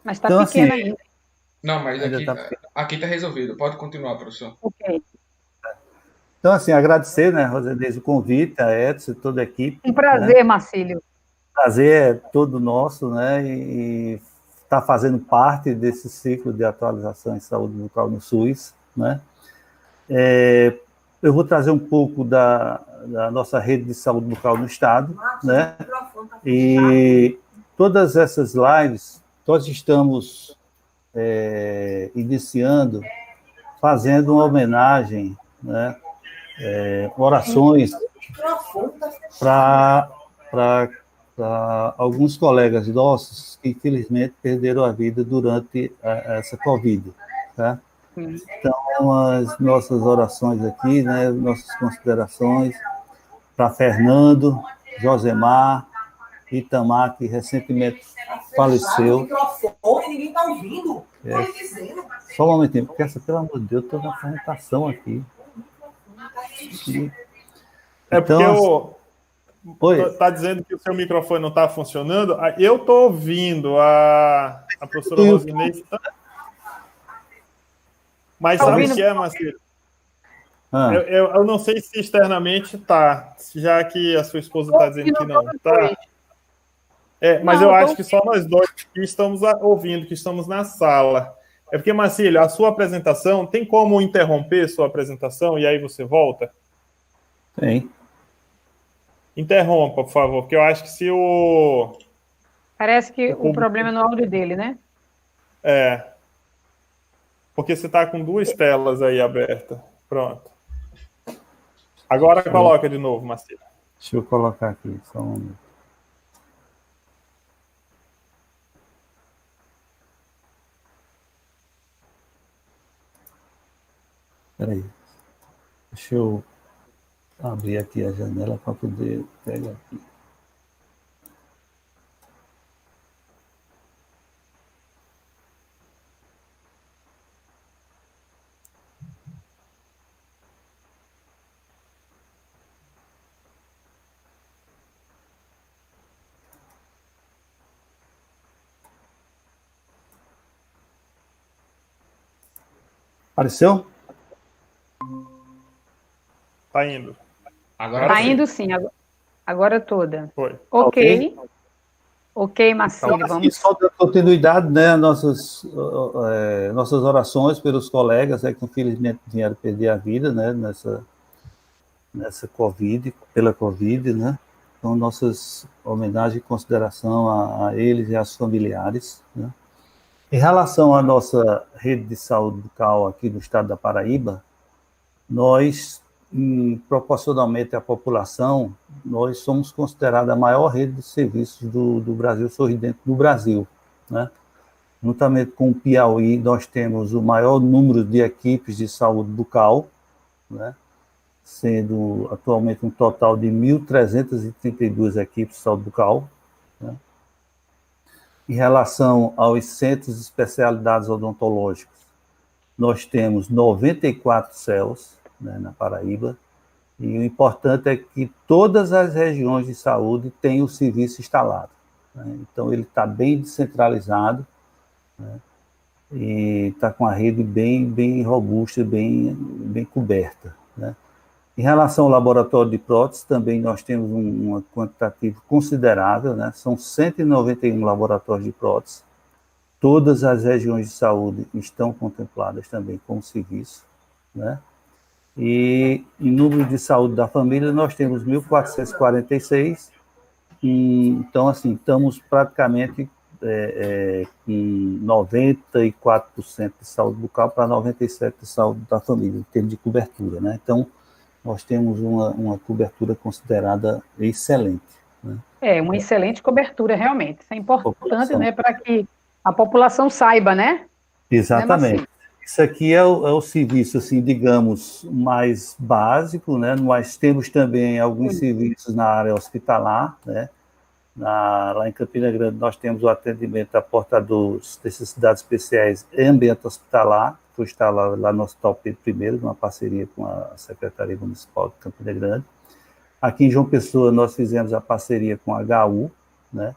S1: Mas está então, pequeno assim, ainda.
S4: Não, mas aqui está aqui tá resolvido. Pode continuar, professor.
S1: Ok.
S3: Então, assim, agradecer, né, Rosenez, o convite, a Edson e toda a equipe.
S1: Um prazer, né? Marcílio.
S3: Prazer é todo nosso, né, e estar tá fazendo parte desse ciclo de atualização em saúde bucal no SUS, né. É, eu vou trazer um pouco da, da nossa rede de saúde bucal no Estado, né, e Todas essas lives, nós estamos é, iniciando, fazendo uma homenagem, né, é, orações para alguns colegas nossos que, infelizmente, perderam a vida durante a, essa Covid. Tá? Então, as nossas orações aqui, né, nossas considerações para Fernando, Josemar, Itamar, que recentemente faleceu. É. Só um momentinho, porque essa, pelo amor de Deus, estou na apresentação aqui.
S2: E... É porque então, eu... Está dizendo que o seu microfone não está funcionando. Ah, eu estou ouvindo a, a professora Rosinei. Mas tá sabe o que é, Marcelo? Ah. Eu, eu, eu, não sei se externamente está, já que a sua esposa está dizendo que não. Tá? É, mas não, eu acho que só nós dois que estamos ouvindo, que estamos na sala. É porque, Marcílio, a sua apresentação, tem como interromper sua apresentação e aí você volta?
S3: Tem.
S2: Interrompa, por favor, porque eu acho que se o.
S1: Parece que o, o problema é no áudio dele, né?
S2: É. Porque você está com duas telas aí abertas. Pronto. Agora coloca de novo, Marcílio.
S3: Deixa eu colocar aqui, só um minuto. Peraí. Deixa eu abrir aqui a janela para poder pegar aqui. Apareceu?
S2: Tá indo.
S1: Agora tá sim. indo sim, agora toda.
S2: Foi.
S1: Ok. Ok, Marcelo, então,
S3: vamos. Só continuidade, né, nossas, é, nossas orações pelos colegas é, que infelizmente vieram perder a vida, né, nessa, nessa Covid, pela Covid, né, então nossas homenagens e consideração a, a eles e aos familiares, né. Em relação à nossa rede de saúde bucal aqui no estado da Paraíba, nós, proporcionalmente à população, nós somos considerados a maior rede de serviços do, do Brasil sorridente do Brasil, né? Juntamente com o Piauí, nós temos o maior número de equipes de saúde bucal, né? sendo atualmente um total de 1.332 equipes de saúde bucal, né? Em relação aos centros de especialidades odontológicos, nós temos 94 CELs né, na Paraíba, e o importante é que todas as regiões de saúde têm o serviço instalado. Né? Então, ele está bem descentralizado né? e está com a rede bem, bem robusta, bem, bem coberta. Né? Em relação ao laboratório de próteses, também nós temos um, um quantitativo considerável, né? são 191 laboratórios de próteses. Todas as regiões de saúde estão contempladas também com o serviço. Né? E em número de saúde da família, nós temos 1.446. E, então, assim, estamos praticamente é, é, com 94% de saúde bucal para 97% de saúde da família, em termos de cobertura. Né? Então, nós temos uma, uma cobertura considerada excelente. Né?
S1: É, uma excelente cobertura, realmente. Isso é importante né, para que a população saiba, né?
S3: Exatamente. Né, Isso aqui é o, é o, serviço, assim, digamos, mais básico, né? Nós temos também alguns Sim. serviços na área hospitalar, né? Na, lá em Campina Grande, nós temos o atendimento a portadores de necessidades especiais em ambiente hospitalar, que está lá, lá no Pedro I, numa parceria com a Secretaria Municipal de Campina Grande. Aqui em João Pessoa, nós fizemos a parceria com a HU, né?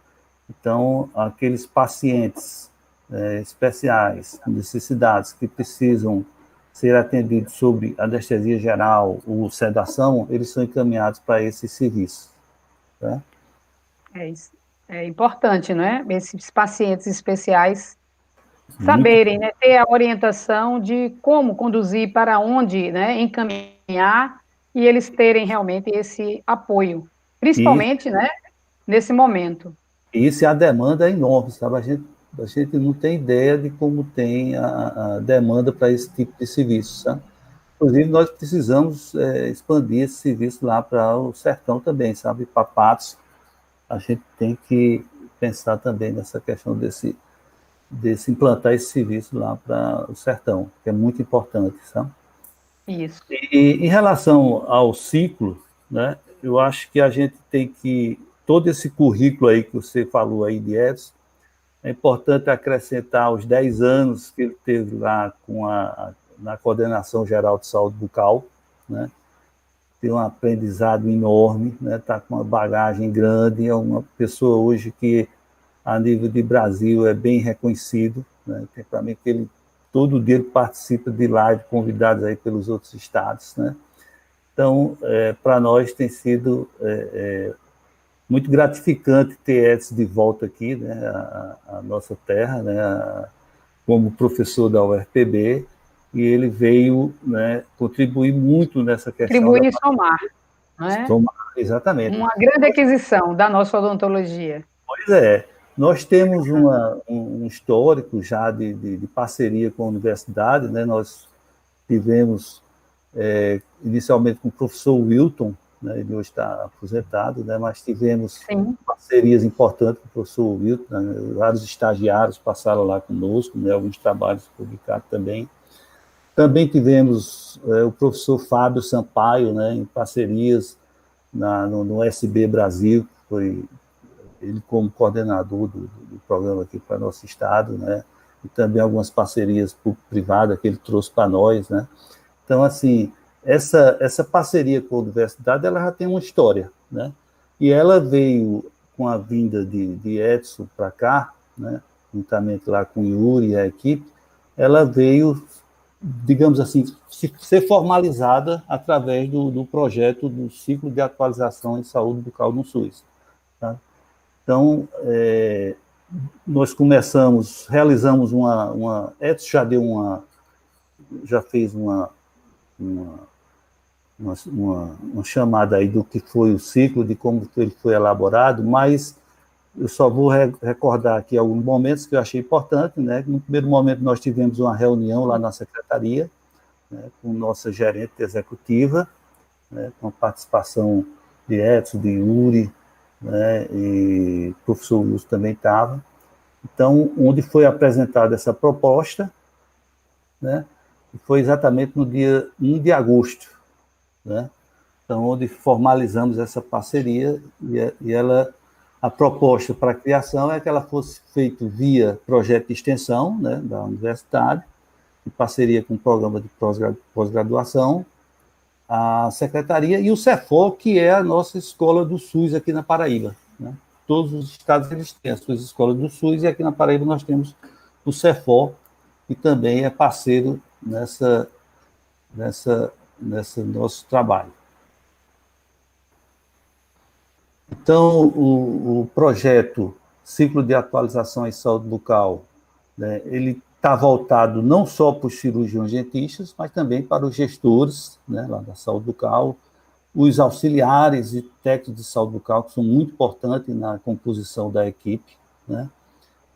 S3: Então, aqueles pacientes é, especiais, necessidades, que precisam ser atendidos sobre anestesia geral ou sedação, eles são encaminhados para esse serviço. Né?
S1: É, é importante, não é? Esses pacientes especiais saberem, né, ter a orientação de como conduzir, para onde né, encaminhar, e eles terem realmente esse apoio, principalmente e, né, nesse momento.
S3: Isso, a demanda é enorme, sabe? A gente, a gente não tem ideia de como tem a, a demanda para esse tipo de serviço, sabe? Inclusive, nós precisamos é, expandir esse serviço lá para o sertão também, sabe? Para Patos, a gente tem que pensar também nessa questão desse de se implantar esse serviço lá para o sertão, que é muito importante, sabe?
S1: Isso.
S3: E em relação ao ciclo, né, eu acho que a gente tem que todo esse currículo aí que você falou aí de Edson, é importante acrescentar os 10 anos que ele teve lá com a, na coordenação geral de saúde bucal, né? Tem um aprendizado enorme, né? Tá com uma bagagem grande, é uma pessoa hoje que a nível de Brasil é bem reconhecido, né? Para mim que ele todo dia ele participa de live convidados aí pelos outros estados, né? Então, é, para nós tem sido é, é, muito gratificante ter Edson de volta aqui, né, a, a nossa terra, né, a, como professor da UFPB, e ele veio né, contribuir muito nessa questão.
S1: Contribuir e somar. Não é?
S3: Somar, exatamente.
S1: Uma grande aquisição da nossa odontologia.
S3: Pois é. Nós temos uma, um histórico já de, de, de, parceria com a universidade, né? nós tivemos é, inicialmente com o professor Wilton, né? ele hoje está aposentado, né? mas tivemos Sim. parcerias importantes com o professor Wilton, né? vários estagiários passaram lá conosco, né? alguns trabalhos publicados também. Também tivemos é, o professor Fábio Sampaio, né, em parcerias na, no, no SB Brasil, foi ele como coordenador do, do programa aqui para nosso estado, né, e também algumas parcerias privadas que ele trouxe para nós, né. Então, assim, essa, essa parceria com a universidade, ela já tem uma história, né, e ela veio com a vinda de, de Edson para cá, né, juntamente lá com o Yuri e a equipe, ela veio, digamos assim, ser formalizada através do, do projeto do ciclo de atualização em saúde bucal no SUS. Então, é, nós começamos, realizamos uma, uma, Edson já deu uma, já fez uma, uma uma, uma, uma, chamada aí do que foi o ciclo, de como ele foi elaborado, mas eu só vou re recordar aqui alguns momentos que eu achei importante, né? No primeiro momento nós tivemos uma reunião lá na secretaria, né, com nossa gerente executiva, né, com a participação de Edson, de Yuri, né, e o professor Wilson também estava. Então, onde foi apresentada essa proposta, né, foi exatamente no dia 1 de agosto, né? Então, onde formalizamos essa parceria e, e ela, a proposta para a criação é que ela fosse feita via projeto de extensão né, da universidade, em parceria com o programa de pós-graduação, a secretaria e o CEFOL, que é a nossa escola do SUS aqui na Paraíba. Né? Todos os estados eles têm as suas escolas do SUS e aqui na Paraíba nós temos o CEFOL, que também é parceiro nessa, nessa nesse nosso trabalho. Então, o, o projeto Ciclo de Atualização em Saúde Bucal, né, ele está voltado não só para os cirurgiões dentistas, mas também para os gestores né, lá da saúde bucal, os auxiliares e técnicos de saúde bucal, que são muito importantes na composição da equipe. Né?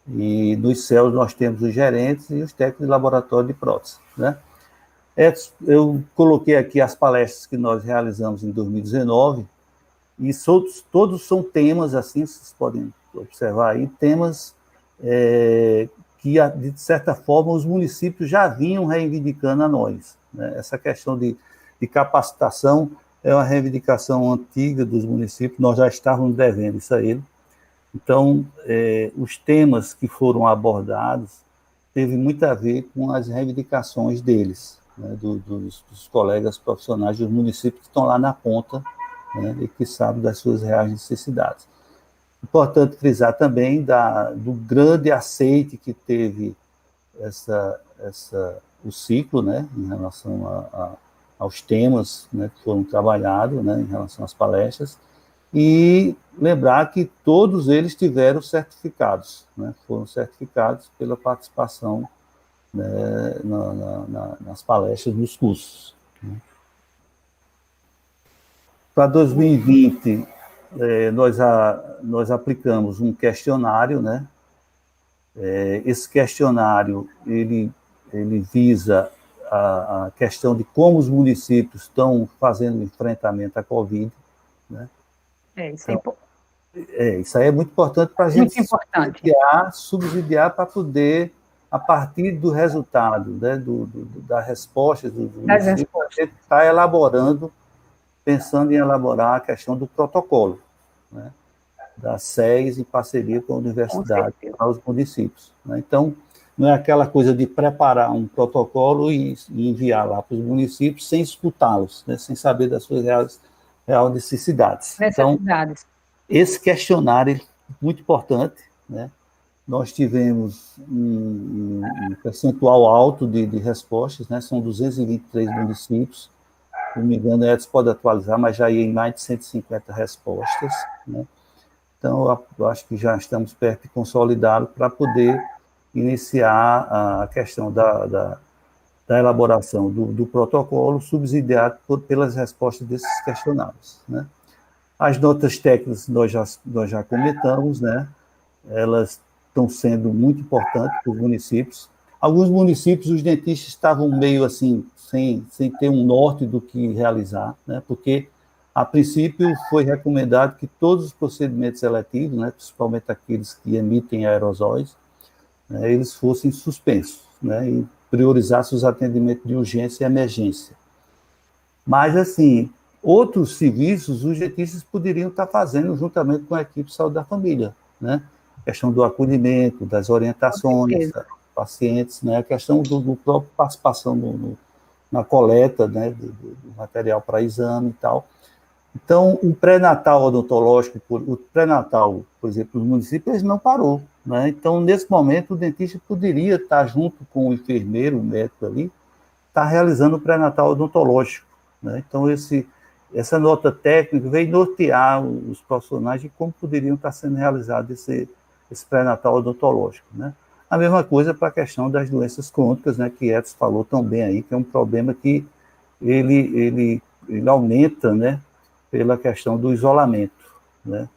S3: E nos céus nós temos os gerentes e os técnicos de laboratório de prótese. Né? É, eu coloquei aqui as palestras que nós realizamos em 2019, e todos, todos são temas, assim, vocês podem observar aí, temas é, que, de certa forma, os municípios já vinham reivindicando a nós. Né? Essa questão de, de capacitação é uma reivindicação antiga dos municípios, nós já estávamos devendo isso a ele. Então, é, os temas que foram abordados teve muito a ver com as reivindicações deles né, do, dos, dos, colegas profissionais dos municípios que estão lá na ponta né, e que sabem das suas reais necessidades. Importante frisar também da, do grande aceite que teve essa, essa, o ciclo né, em relação a, a, aos temas né, que foram trabalhados né, em relação às palestras, e lembrar que todos eles tiveram certificados, né, foram certificados pela participação né, na, na, nas palestras, nos cursos. Né. Para 2020, é, nós, a, nós aplicamos um questionário, né? É, esse questionário, ele, ele visa a, a, questão de como os municípios estão fazendo enfrentamento à Covid, né?
S1: É, isso então,
S3: é, é, isso aí é muito importante para a gente subsidiar, subsidiar para poder a partir do resultado, né, do, do, da resposta, do, do a gente está elaborando, pensando em elaborar a questão do protocolo, né, da SES em parceria com a universidade para os municípios. Né? Então, não é aquela coisa de preparar um protocolo e, e enviar lá para os municípios sem escutá-los, né, sem saber das suas reais, reais necessidades. necessidades. Então, esse questionário é muito importante, né? nós tivemos um, um percentual alto de, de, respostas, né? são 223 municípios, se não me engano, Edson pode atualizar, mas já ia em mais de 150 respostas. Né? Então, eu acho que já estamos perto de consolidá-lo para poder iniciar a questão da, da, da elaboração do, do, protocolo subsidiado por, pelas respostas desses questionários. Né? As notas técnicas nós já, nós já comentamos, né? elas estão sendo muito importantes para os municípios. Alguns municípios, os dentistas estavam meio assim, sem, sem ter um norte do que realizar, né? porque, a princípio, foi recomendado que todos os procedimentos seletivos, né? principalmente aqueles que emitem aerosóis, né? eles fossem suspensos. Né? E priorizasse os atendimentos de urgência e emergência. Mas, assim, outros serviços os dentistas poderiam estar fazendo juntamente com a equipe de saúde da família, né? A questão do acolhimento, das orientações, pacientes, né? A questão do, do próprio participação no, no, na coleta, né? Do, do material para exame e tal. Então, o pré-natal odontológico, o pré-natal, por exemplo, nos municípios, não parou. Né? Então, nesse momento, o dentista poderia estar junto com o enfermeiro, o médico ali, estar realizando o pré-natal odontológico. Né? Então, esse, essa nota técnica veio nortear os profissionais de como poderiam estar sendo realizado esse, esse pré-natal odontológico. Né? A mesma coisa para a questão das doenças crônicas, né, que Edson falou tão bem aí, que é um problema que ele, ele, ele aumenta, né, pela questão do isolamento, né.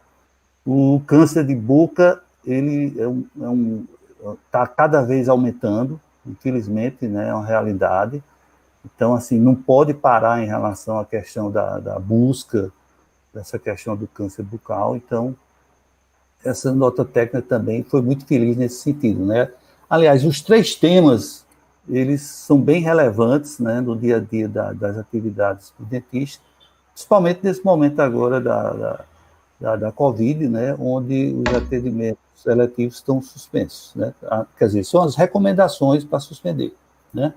S3: O câncer de boca, ele é um, é um está cada vez aumentando, infelizmente, né, é uma realidade. Então, assim, não pode parar em relação à questão da, da busca dessa questão do câncer bucal. Então, essa nota técnica também foi muito feliz nesse sentido, né? Aliás, os três temas, eles são bem relevantes, né, no dia a dia da, das atividades do dentista, principalmente nesse momento agora da, da, da, da Covid, né, onde os atendimentos seletivos estão suspensos, né? Quer dizer, são as recomendações para suspender, né?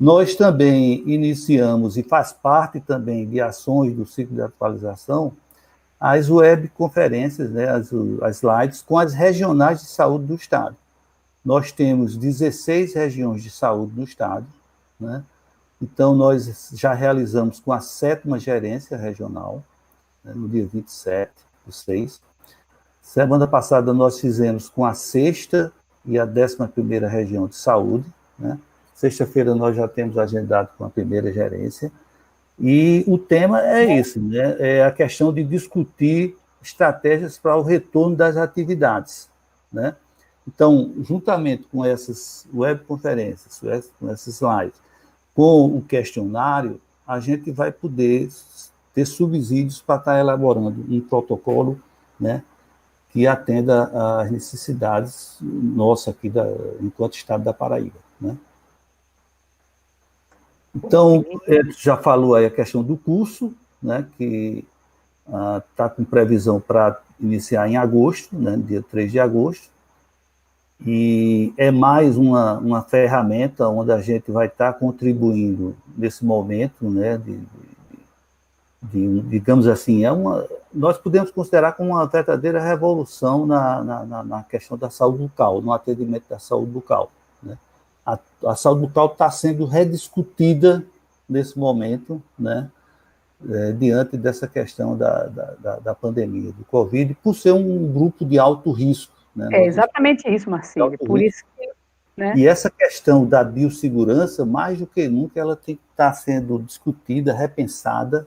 S3: Nós também iniciamos, e faz parte também de ações do ciclo de atualização, as webconferências, né, as, as slides, com as regionais de saúde do Estado. Nós temos 16 regiões de saúde no Estado, né? então nós já realizamos com a sétima gerência regional, né, no dia 27 do 6. Semana passada nós fizemos com a sexta e a décima primeira região de saúde, né? Sexta-feira nós já temos agendado com a primeira gerência. E o tema é esse, né? É a questão de discutir estratégias para o retorno das atividades, né? Então, juntamente com essas webconferências, com essas lives, com o questionário, a gente vai poder ter subsídios para estar elaborando um protocolo, né, que atenda às necessidades nossas aqui da, enquanto Estado da Paraíba, né? Então, já falou aí a questão do curso, né, que está ah, com previsão para iniciar em agosto, né, dia 3 de agosto, e é mais uma, uma ferramenta onde a gente vai estar tá contribuindo nesse momento, né, de, de, digamos assim, é uma, nós podemos considerar como uma verdadeira revolução na, na, na questão da saúde bucal, no atendimento da saúde bucal a, a saúde bucal está sendo rediscutida nesse momento, né, é, diante dessa questão da, da, da, pandemia do Covid, por ser um grupo de alto risco. Né,
S1: é exatamente isso, Marcelo. Por risco. isso que,
S3: né? E essa questão da biossegurança, mais do que nunca, ela tem que estar tá sendo discutida, repensada,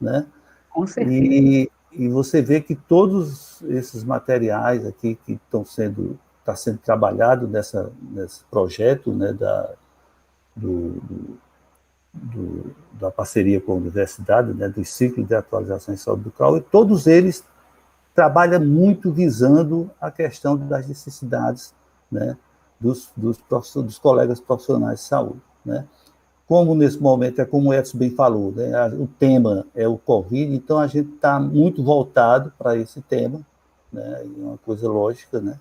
S3: né?
S1: Com certeza.
S3: E, e você vê que todos esses materiais aqui que estão sendo está sendo trabalhado nessa, nesse projeto né, da, do, do, da parceria com a universidade, né, do ciclo de atualização em saúde bucal, e todos eles trabalham muito visando a questão das necessidades né, dos, dos, dos colegas profissionais de saúde. Né. Como nesse momento, é como o Edson bem falou, né, o tema é o Covid, então a gente está muito voltado para esse tema, né, é uma coisa lógica, né,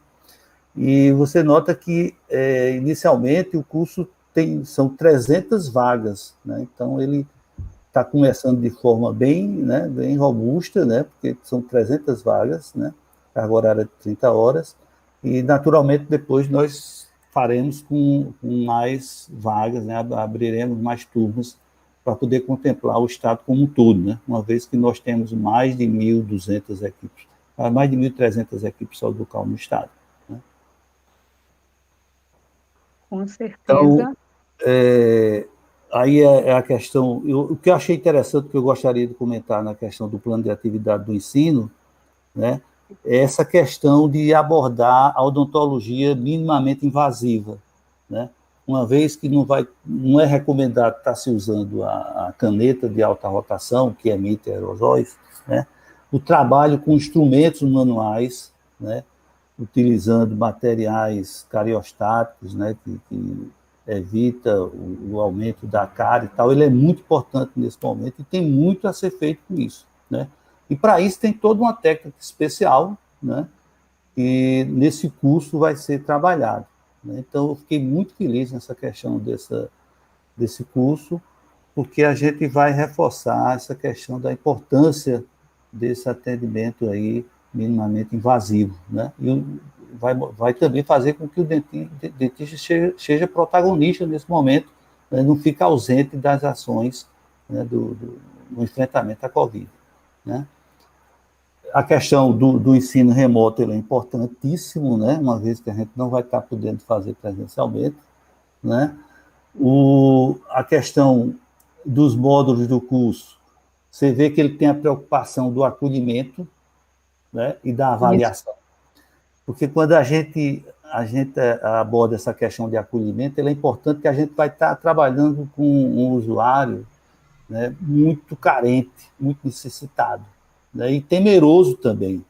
S3: e você nota que, é, inicialmente, o curso tem, são 300 vagas, né? então ele está começando de forma bem, né, bem robusta, né, porque são 300 vagas, né, carga horária de 30 horas, e naturalmente depois nós faremos com, com mais vagas, né, abriremos mais turmas para poder contemplar o Estado como um todo, né, uma vez que nós temos mais de 1.200 equipes, mais de 1.300 equipes só local no Estado.
S1: Com certeza. Então,
S3: é, aí é, é, a questão. Eu, o que eu achei interessante, que eu gostaria de comentar na questão do plano de atividade do ensino, né, é essa questão de abordar a odontologia minimamente invasiva, né? Uma vez que não vai, não é recomendado estar se usando a, a caneta de alta rotação que emite aerosóis, né? O trabalho com instrumentos manuais, né? Utilizando materiais cariostáticos, né, que, que evita o, o, aumento da cara e tal, ele é muito importante nesse momento e tem muito a ser feito com isso, né? E para isso tem toda uma técnica especial, né? Que nesse curso vai ser trabalhado. Né? Então, eu fiquei muito feliz nessa questão dessa, desse curso, porque a gente vai reforçar essa questão da importância desse atendimento aí minimamente invasivo, né? E vai, vai também fazer com que o dentista, seja, seja protagonista nesse momento, né? não fique ausente das ações né? do, do, do, enfrentamento à Covid, né? A questão do, do ensino remoto é importantíssimo, né? Uma vez que a gente não vai estar podendo fazer presencialmente, né? O, a questão dos módulos do curso, você vê que ele tem a preocupação do acolhimento né, e da avaliação. Porque quando a gente, a gente aborda essa questão de acolhimento, é importante que a gente vai estar trabalhando com um usuário né, muito carente, muito necessitado, né, e temeroso também.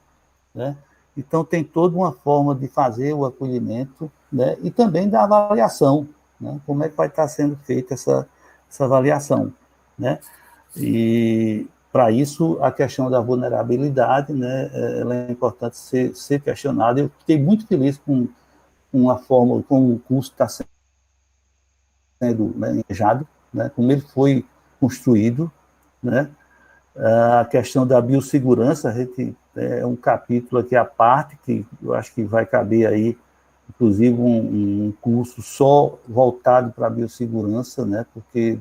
S3: Né? Então, tem toda uma forma de fazer o acolhimento né, e também da avaliação. Né? Como é que vai estar sendo feita essa, essa avaliação? Né? E para isso, a questão da vulnerabilidade, né, ela é importante ser, ser questionada. Eu fiquei muito feliz com, com a forma, como o curso está sendo manejado, né, como ele foi construído, né, a questão da biossegurança, a gente é um capítulo aqui à parte, que eu acho que vai caber aí, inclusive, um, um curso só voltado para a biossegurança, né, porque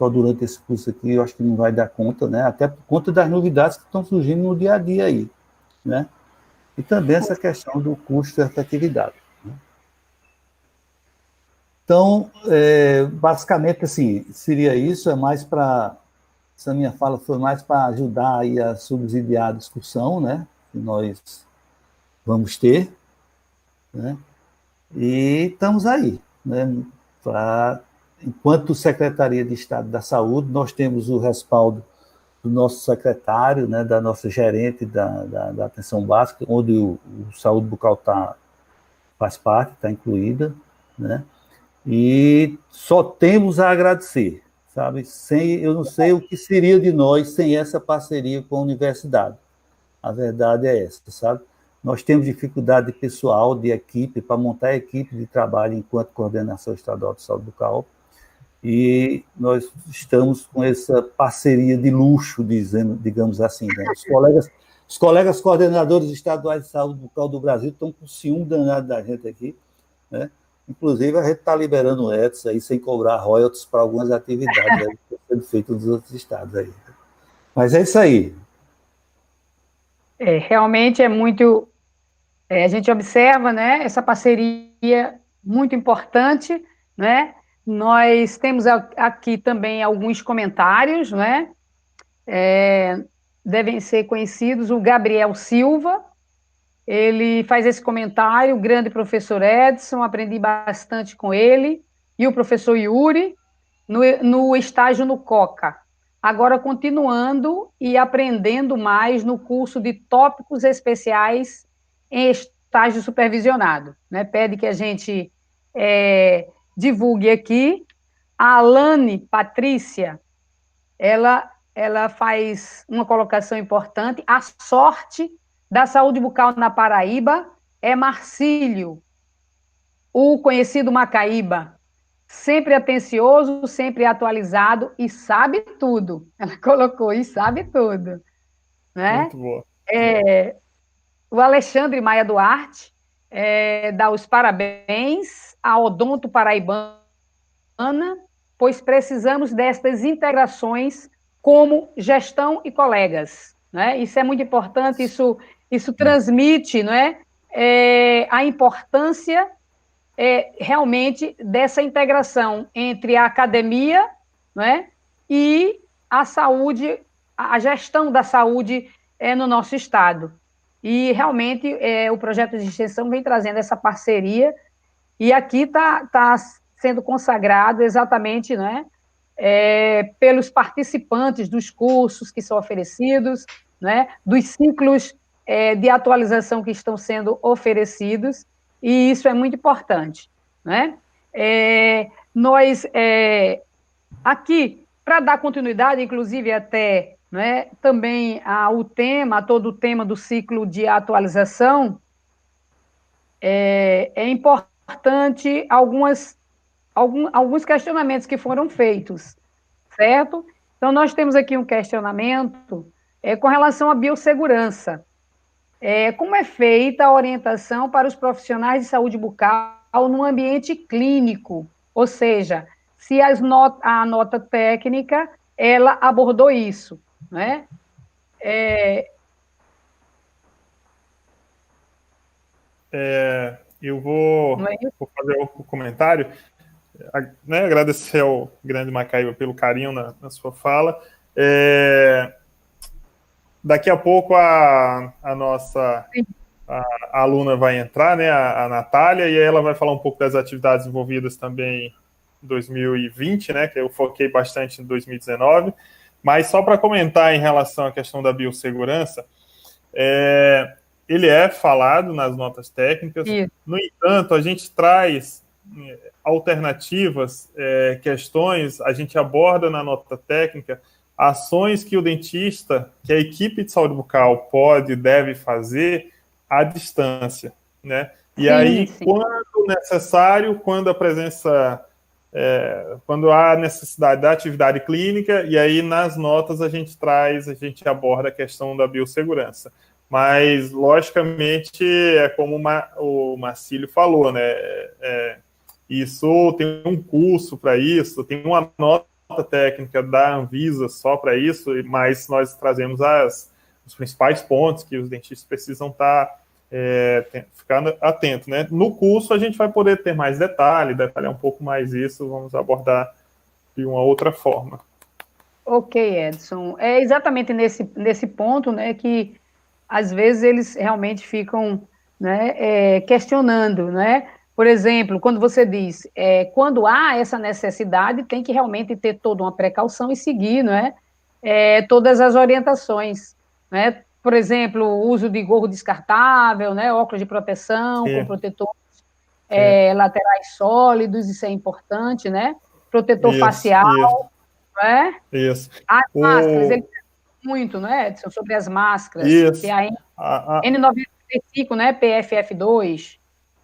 S3: só durante esse curso aqui, eu acho que não vai dar conta, né? Até por conta das novidades que estão surgindo no dia a dia aí, né? E também essa questão do custo e efetividade. Né? Então, é, basicamente, assim, seria isso, é mais para... Essa minha fala foi mais para ajudar aí a subsidiar a discussão, né? Que nós vamos ter, né? E estamos aí, né? Para enquanto Secretaria de Estado da Saúde, nós temos o respaldo do nosso secretário, né, da nossa gerente da, da, da atenção básica, onde o, o saúde bucal tá, faz parte, está incluída, né, e só temos a agradecer, sabe? Sem, eu não sei o que seria de nós sem essa parceria com a universidade. A verdade é essa, sabe? Nós temos dificuldade de pessoal, de equipe, para montar a equipe de trabalho enquanto coordenação estadual de saúde bucal e nós estamos com essa parceria de luxo, dizendo, digamos assim. Né? Os, colegas, os colegas coordenadores estaduais de saúde bucal do Brasil estão com ciúme danado da gente aqui. Né? Inclusive, a gente está liberando ETS aí sem cobrar royalties para algumas atividades aí, que sendo feitas nos outros estados aí. Mas é isso aí.
S1: É, realmente é muito. É, a gente observa né, essa parceria muito importante, né? Nós temos aqui também alguns comentários, né? É, devem ser conhecidos. O Gabriel Silva, ele faz esse comentário, o grande professor Edson, aprendi bastante com ele, e o professor Yuri, no, no estágio no COCA. Agora, continuando e aprendendo mais no curso de tópicos especiais em estágio supervisionado. Né? Pede que a gente é, divulgue aqui. A Alane Patrícia, ela, ela faz uma colocação importante. A sorte da saúde bucal na Paraíba é Marcílio, o conhecido Macaíba, sempre atencioso, sempre atualizado e sabe tudo. Ela colocou e sabe tudo. Né? Muito boa. É, o Alexandre Maia Duarte é, dá os parabéns a Odonto Paraibana, pois precisamos destas integrações como gestão e colegas. Né? Isso é muito importante, isso, isso transmite não é, é a importância é, realmente dessa integração entre a academia não é, e a saúde, a gestão da saúde é, no nosso estado. E realmente é, o projeto de extensão vem trazendo essa parceria e aqui está tá sendo consagrado exatamente né, é, pelos participantes dos cursos que são oferecidos, né, dos ciclos é, de atualização que estão sendo oferecidos, e isso é muito importante. Né? É, nós, é, aqui, para dar continuidade, inclusive até né, também ao tema, todo o tema do ciclo de atualização, é, é importante algumas, algum, alguns questionamentos que foram feitos, certo? Então, nós temos aqui um questionamento é, com relação à biossegurança. É, como é feita a orientação para os profissionais de saúde bucal no ambiente clínico? Ou seja, se not a nota técnica ela abordou isso, né? É...
S2: É, eu vou, é vou fazer o um comentário, né, agradecer ao grande Macaíba pelo carinho na, na sua fala. É, Daqui a pouco a, a nossa a, a aluna vai entrar, né, a, a Natália, e aí ela vai falar um pouco das atividades envolvidas também em 2020, né, que eu foquei bastante em 2019. Mas só para comentar em relação à questão da biossegurança, é, ele é falado nas notas técnicas, Isso. no entanto, a gente traz é, alternativas, é, questões, a gente aborda na nota técnica ações que o dentista, que a equipe de saúde bucal pode e deve fazer à distância, né? E sim, aí, sim. quando necessário, quando a presença, é, quando há necessidade da atividade clínica, e aí nas notas a gente traz, a gente aborda a questão da biossegurança. Mas, logicamente, é como o Marcílio falou, né? É, isso tem um curso para isso, tem uma nota técnica da Anvisa só para isso, mas nós trazemos as, os principais pontos que os dentistas precisam estar tá, é, ficando atento, né? No curso a gente vai poder ter mais detalhe, detalhar um pouco mais isso, vamos abordar de uma outra forma.
S1: Ok, Edson. É exatamente nesse, nesse ponto, né, que às vezes eles realmente ficam, né, é, questionando, né? Por exemplo, quando você diz, é, quando há essa necessidade, tem que realmente ter toda uma precaução e seguir, não é? é todas as orientações, né? Por exemplo, o uso de gorro descartável, né? Óculos de proteção Sim. com protetores é, laterais sólidos, isso é importante, né? Protetor isso, facial, isso. não é?
S2: Isso.
S1: As o... máscaras, ele muito, não é, Edson, sobre as máscaras.
S2: Isso.
S1: Que é a, a... N95, né? PFF2.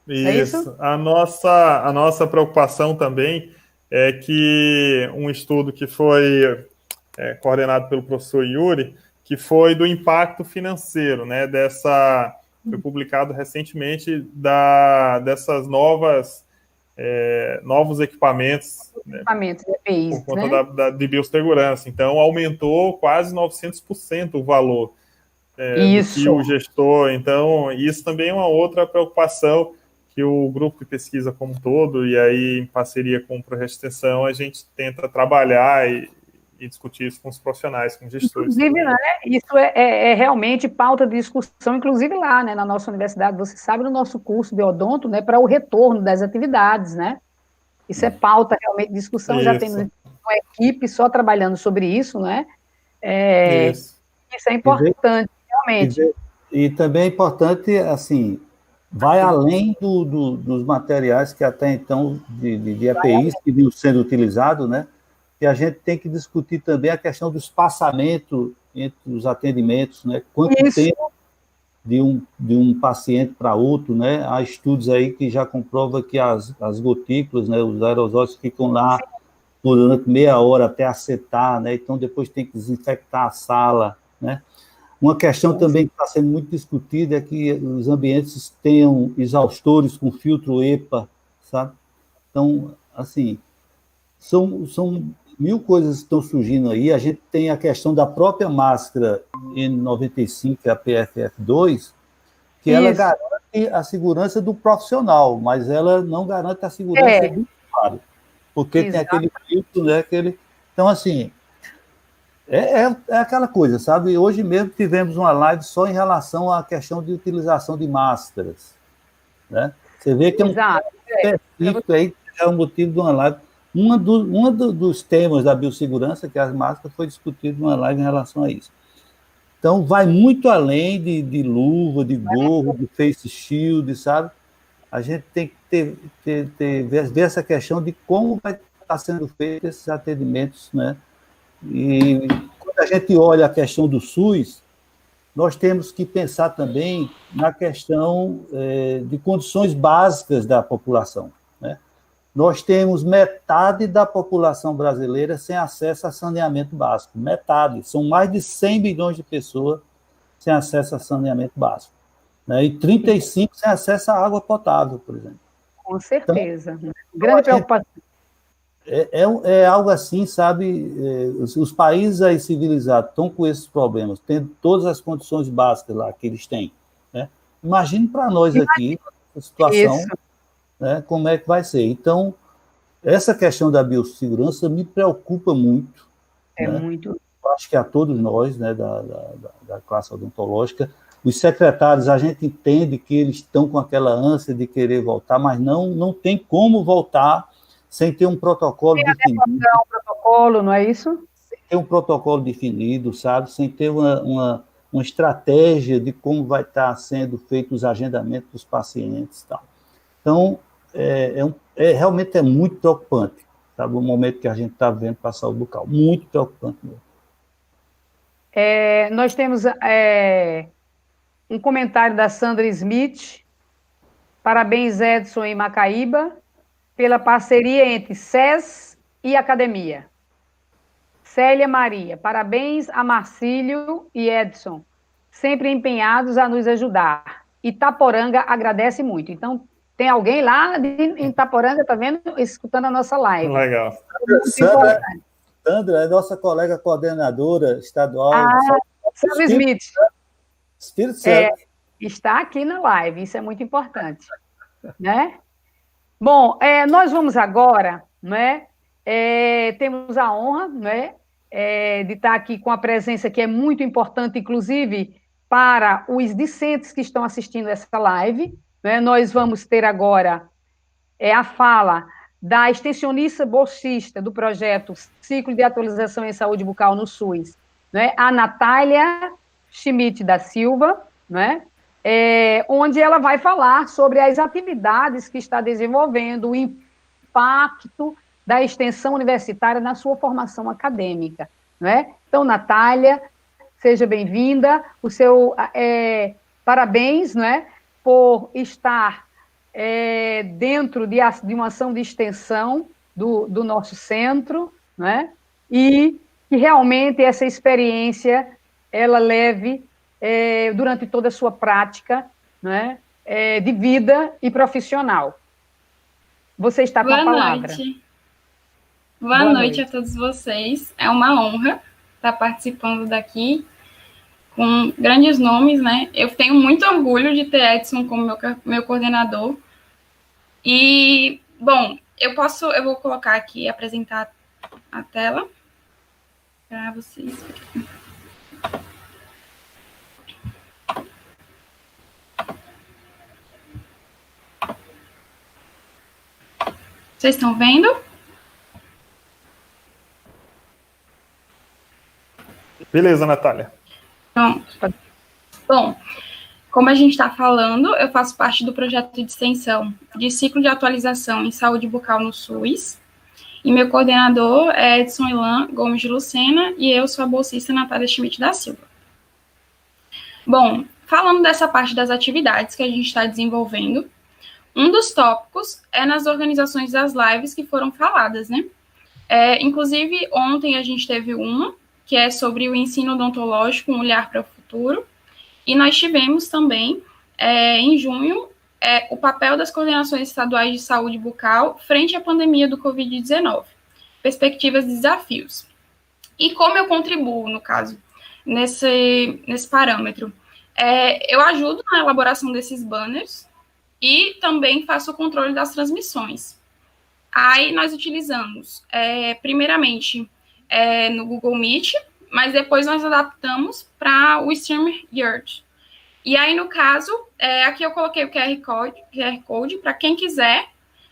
S2: É isso. É isso. A, nossa, a nossa preocupação também é que um estudo que foi é, coordenado pelo professor Yuri, que foi do impacto financeiro, né, dessa foi publicado recentemente da dessas novas é, novos equipamentos,
S1: né, equipamentos né, EPIs,
S2: por conta né? da, da, de biossegurança. Então aumentou quase 900% o valor é, isso. que o gestor. Então isso também é uma outra preocupação que o grupo de pesquisa como um todo, e aí em parceria com o Projeto Extensão, a gente tenta trabalhar e, e discutir isso com os profissionais, com os gestores.
S1: Inclusive, né, isso é, é, é, realmente pauta de discussão, inclusive lá, né, na nossa universidade, você sabe, no nosso curso de odonto, né, para o retorno das atividades, né? Isso é pauta realmente de discussão, isso. já temos uma equipe só trabalhando sobre isso, né? É, isso. isso. é importante, e, realmente.
S3: E, e também é importante, assim, vai além do, do, dos materiais que até então, de, de, de EPIs que vinham sendo utilizados, né? E a gente tem que discutir também a questão do espaçamento entre os atendimentos, né? Quanto Isso. tempo de um, de um paciente para outro, né? Há estudos aí que já comprovam que as, as gotículas, né? Os aerosóis ficam lá durante meia hora até acertar, né? Então depois tem que desinfectar a sala, né? Uma questão também que está sendo muito discutida é que os ambientes tenham exaustores com filtro EPA, sabe? Então, assim, são, são mil coisas estão surgindo aí. A gente tem a questão da própria máscara N95, a PFF2, que Isso. ela garante a segurança do profissional, mas ela não garante a segurança é. do usuário, porque Exato. tem aquele filtro, né? Aquele... Então, assim, é, é, é, aquela coisa, sabe? Hoje mesmo tivemos uma live só em relação à questão de utilização de máscaras. Né? Você vê que é um Exato. específico aí, é o motivo de uma live. Uma do, um do, dos temas da biossegurança, que é as máscaras, foi discutido numa live em relação a isso. Então, vai muito além de, de luva, de gorro, de face shield, sabe? a gente tem que ter, ter, ter, ver essa questão de como vai estar sendo feito esses atendimentos, né? E quando a gente olha a questão do SUS, nós temos que pensar também na questão é, de condições básicas da população. Nós temos metade da população brasileira sem acesso a saneamento básico. Metade. São mais de 100 milhões de pessoas sem acesso a saneamento básico. Né? E 35 sem acesso à água potável, por exemplo.
S1: Com certeza. Então, Grande preocupação.
S3: É, é, é, algo assim, sabe? É, os, os, países aí civilizados estão com esses problemas, tendo todas as condições básicas lá que eles têm. Né? Imagine para nós aqui a situação, né, como é que vai ser. Então, essa questão da biossegurança me preocupa muito.
S1: É né? muito.
S3: Acho que a todos nós, né, da, da, da classe odontológica, os secretários, a gente entende que eles estão com aquela ânsia de querer voltar, mas não, não tem como voltar sem ter um protocolo
S1: sem definido. Um protocolo, não é isso?
S3: Sem ter um protocolo definido, sabe? Sem ter uma, uma, uma estratégia de como vai estar sendo feito os agendamentos dos pacientes e tal. Então, é, é, um, é, realmente é muito preocupante? O momento que a gente está vendo para a saúde local. Muito preocupante mesmo.
S1: É, nós temos é, um comentário da Sandra Smith. Parabéns, Edson e Macaíba, pela parceria entre SES e academia. Célia Maria, parabéns a Marcílio e Edson, sempre empenhados a nos ajudar. Itaporanga agradece muito. Então, tem alguém lá de, em Itaporanga, tá vendo? Escutando a nossa live.
S2: Legal.
S3: Sandra, Sandra é nossa colega coordenadora estadual. Ah,
S1: Sandra Smith.
S3: Espírito Santo. É,
S1: está aqui na live, isso é muito importante. né? Bom, é, nós vamos agora, né? É, temos a honra, né? É, de estar aqui com a presença que é muito importante, inclusive para os discentes que estão assistindo essa live. Né? Nós vamos ter agora é, a fala da extensionista bolsista do projeto Ciclo de Atualização em Saúde Bucal no SUS, né? a Natália Schmidt da Silva, né? É, onde ela vai falar sobre as atividades que está desenvolvendo, o impacto da extensão universitária na sua formação acadêmica. Né? Então, Natália, seja bem-vinda. O seu é, parabéns né, por estar é, dentro de, de, uma ação de extensão do, do nosso centro, né? e que realmente essa experiência ela leve é, durante toda a sua prática né, é, de vida e profissional. Você está com
S5: Boa
S1: a palavra.
S5: Noite. Boa, Boa noite. noite a todos vocês. É uma honra estar participando daqui com grandes nomes, né? Eu tenho muito orgulho de ter Edson como meu, meu coordenador. E, bom, eu posso, eu vou colocar aqui, apresentar a tela para vocês. Vocês estão vendo?
S2: Beleza, Natália.
S5: Pronto. Bom, como a gente está falando, eu faço parte do projeto de extensão de ciclo de atualização em saúde bucal no SUS. E meu coordenador é Edson Ilan Gomes de Lucena e eu sou a bolsista Natália Schmidt da Silva. Bom, falando dessa parte das atividades que a gente está desenvolvendo, um dos tópicos é nas organizações das lives que foram faladas, né? É, inclusive, ontem a gente teve uma, que é sobre o ensino odontológico, um olhar para o futuro, e nós tivemos também, é, em junho, é, o papel das coordenações estaduais de saúde bucal frente à pandemia do Covid-19, perspectivas e desafios. E como eu contribuo, no caso, nesse, nesse parâmetro? É, eu ajudo na elaboração desses banners, e também faço o controle das transmissões. Aí nós utilizamos, é, primeiramente, é, no Google Meet, mas depois nós adaptamos para o StreamYard. E aí, no caso, é, aqui eu coloquei o QR Code, QR Code para quem quiser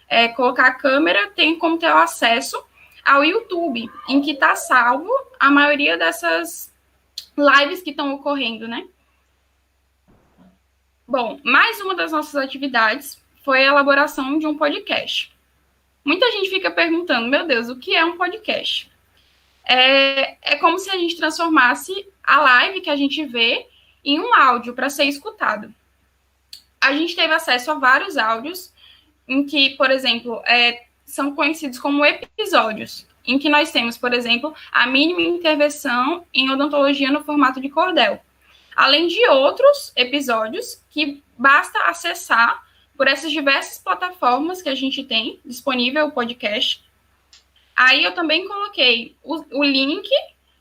S5: é, colocar a câmera, tem como ter o acesso ao YouTube, em que está salvo a maioria dessas lives que estão ocorrendo, né? Bom, mais uma das nossas atividades foi a elaboração de um podcast. Muita gente fica perguntando, meu Deus, o que é um podcast? É, é como se a gente transformasse a live que a gente vê em um áudio para ser escutado. A gente teve acesso a vários áudios em que, por exemplo, é, são conhecidos como episódios, em que nós temos, por exemplo, a mínima intervenção em odontologia no formato de cordel, além de outros episódios que basta acessar por essas diversas plataformas que a gente tem disponível o podcast. Aí eu também coloquei o, o link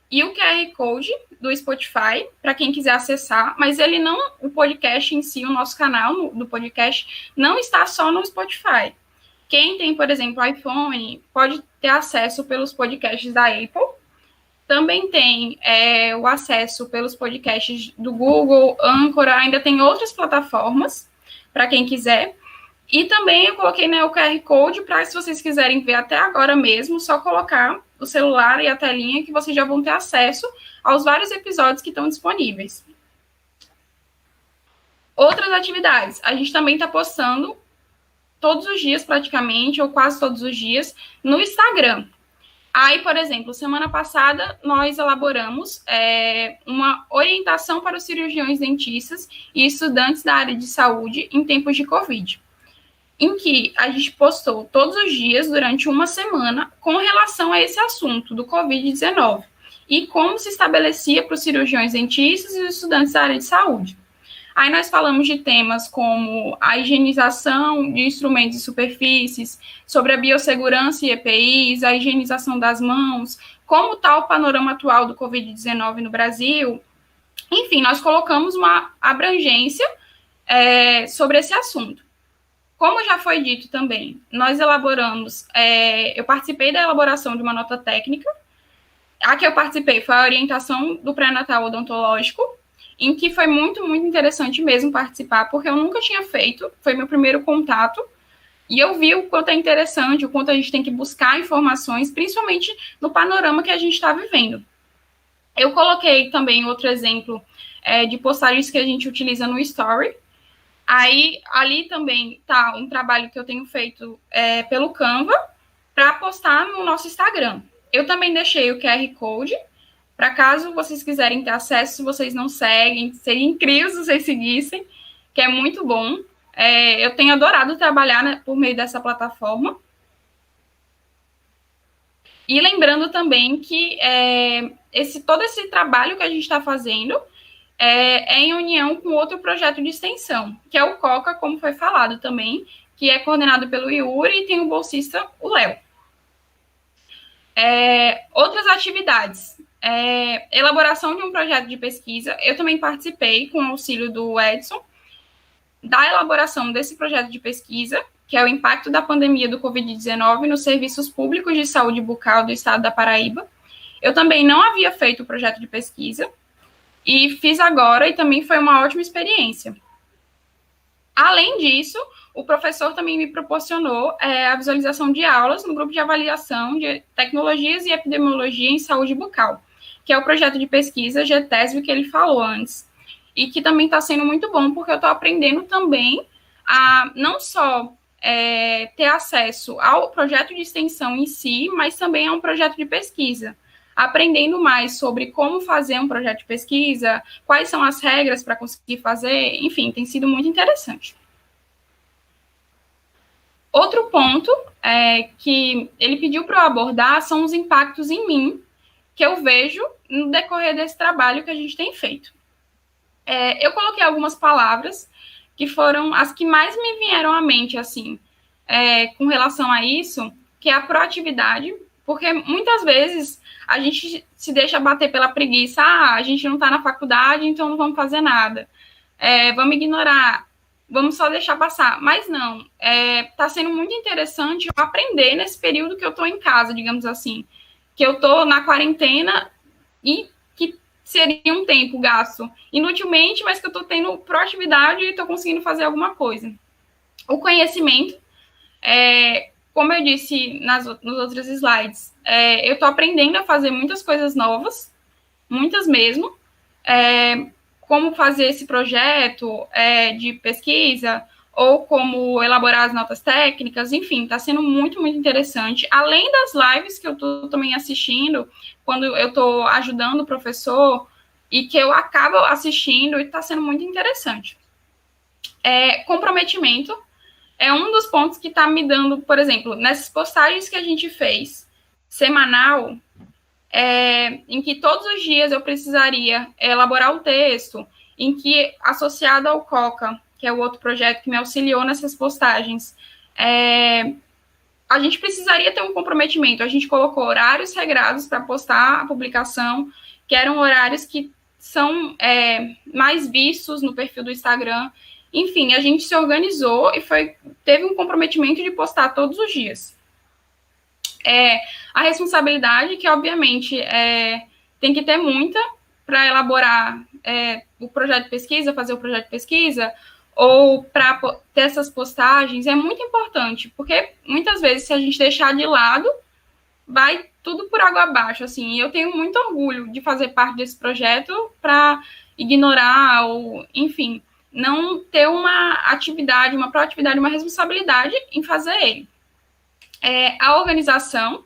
S5: e o QR Code do Spotify para quem quiser acessar, mas ele não, o podcast em si, o nosso canal no, do podcast, não está só no Spotify. Quem tem, por exemplo, iPhone, pode ter acesso pelos podcasts da Apple. Também tem é, o acesso pelos podcasts do Google, Anchor, ainda tem outras plataformas para quem quiser. E também eu coloquei né, o QR Code para, se vocês quiserem ver até agora mesmo, só colocar o celular e a telinha que vocês já vão ter acesso aos vários episódios que estão disponíveis. Outras atividades. A gente também está postando todos os dias, praticamente, ou quase todos os dias, no Instagram. Aí, por exemplo, semana passada nós elaboramos é, uma orientação para os cirurgiões dentistas e estudantes da área de saúde em tempos de Covid, em que a gente postou todos os dias durante uma semana com relação a esse assunto do Covid-19 e como se estabelecia para os cirurgiões dentistas e os estudantes da área de saúde. Aí nós falamos de temas como a higienização de instrumentos e superfícies, sobre a biossegurança e EPIs, a higienização das mãos, como está o panorama atual do Covid-19 no Brasil. Enfim, nós colocamos uma abrangência é, sobre esse assunto. Como já foi dito também, nós elaboramos, é, eu participei da elaboração de uma nota técnica. A que eu participei foi a orientação do pré-natal odontológico, em que foi muito, muito interessante mesmo participar, porque eu nunca tinha feito, foi meu primeiro contato, e eu vi o quanto é interessante, o quanto a gente tem que buscar informações, principalmente no panorama que a gente está vivendo. Eu coloquei também outro exemplo é, de postagens que a gente utiliza no Story. Aí, ali também tá um trabalho que eu tenho feito é, pelo Canva para postar no nosso Instagram. Eu também deixei o QR Code para caso vocês quiserem ter acesso, se vocês não seguem, seria incrível se vocês seguissem, que é muito bom. É, eu tenho adorado trabalhar né, por meio dessa plataforma. E lembrando também que é, esse, todo esse trabalho que a gente está fazendo é, é, em união com outro projeto de extensão, que é o COCA, como foi falado também, que é coordenado pelo Yuri e tem o bolsista, o Léo. É, outras atividades é, elaboração de um projeto de pesquisa. Eu também participei, com o auxílio do Edson, da elaboração desse projeto de pesquisa, que é o impacto da pandemia do Covid-19 nos serviços públicos de saúde bucal do estado da Paraíba. Eu também não havia feito o projeto de pesquisa e fiz agora e também foi uma ótima experiência. Além disso, o professor também me proporcionou é, a visualização de aulas no grupo de avaliação de tecnologias e epidemiologia em saúde bucal, que é o projeto de pesquisa GTESB que ele falou antes. E que também está sendo muito bom, porque eu estou aprendendo também a não só é, ter acesso ao projeto de extensão em si, mas também a um projeto de pesquisa. Aprendendo mais sobre como fazer um projeto de pesquisa, quais são as regras para conseguir fazer, enfim, tem sido muito interessante. Outro ponto é, que ele pediu para eu abordar são os impactos em mim que eu vejo no decorrer desse trabalho que a gente tem feito. É, eu coloquei algumas palavras que foram as que mais me vieram à mente, assim, é, com relação a isso, que é a proatividade, porque muitas vezes a gente se deixa bater pela preguiça, ah, a gente não está na faculdade, então não vamos fazer nada, é, vamos ignorar, vamos só deixar passar. Mas não, está é, tá sendo muito interessante eu aprender nesse período que eu estou em casa, digamos assim que eu estou na quarentena e que seria um tempo gasto inutilmente, mas que eu estou tendo proatividade e estou conseguindo fazer alguma coisa. O conhecimento, é, como eu disse nas, nos outros slides, é, eu estou aprendendo a fazer muitas coisas novas, muitas mesmo, é, como fazer esse projeto é, de pesquisa, ou como elaborar as notas técnicas, enfim, está sendo muito, muito interessante. Além das lives que eu estou também assistindo, quando eu estou ajudando o professor, e que eu acabo assistindo e está sendo muito interessante. É, comprometimento é um dos pontos que está me dando, por exemplo, nessas postagens que a gente fez semanal, é, em que todos os dias eu precisaria elaborar o texto, em que associado ao Coca, que é o outro projeto que me auxiliou nessas postagens, é, a gente precisaria ter um comprometimento. A gente colocou horários regrados para postar a publicação, que eram horários que são é, mais vistos no perfil do Instagram. Enfim, a gente se organizou e foi teve um comprometimento de postar todos os dias. É, a responsabilidade, que obviamente é, tem que ter muita para elaborar é, o projeto de pesquisa, fazer o projeto de pesquisa, ou para ter essas postagens, é muito importante, porque muitas vezes, se a gente deixar de lado, vai tudo por água abaixo, assim, eu tenho muito orgulho de fazer parte desse projeto para ignorar ou, enfim, não ter uma atividade, uma proatividade, uma responsabilidade em fazer ele. É, a organização,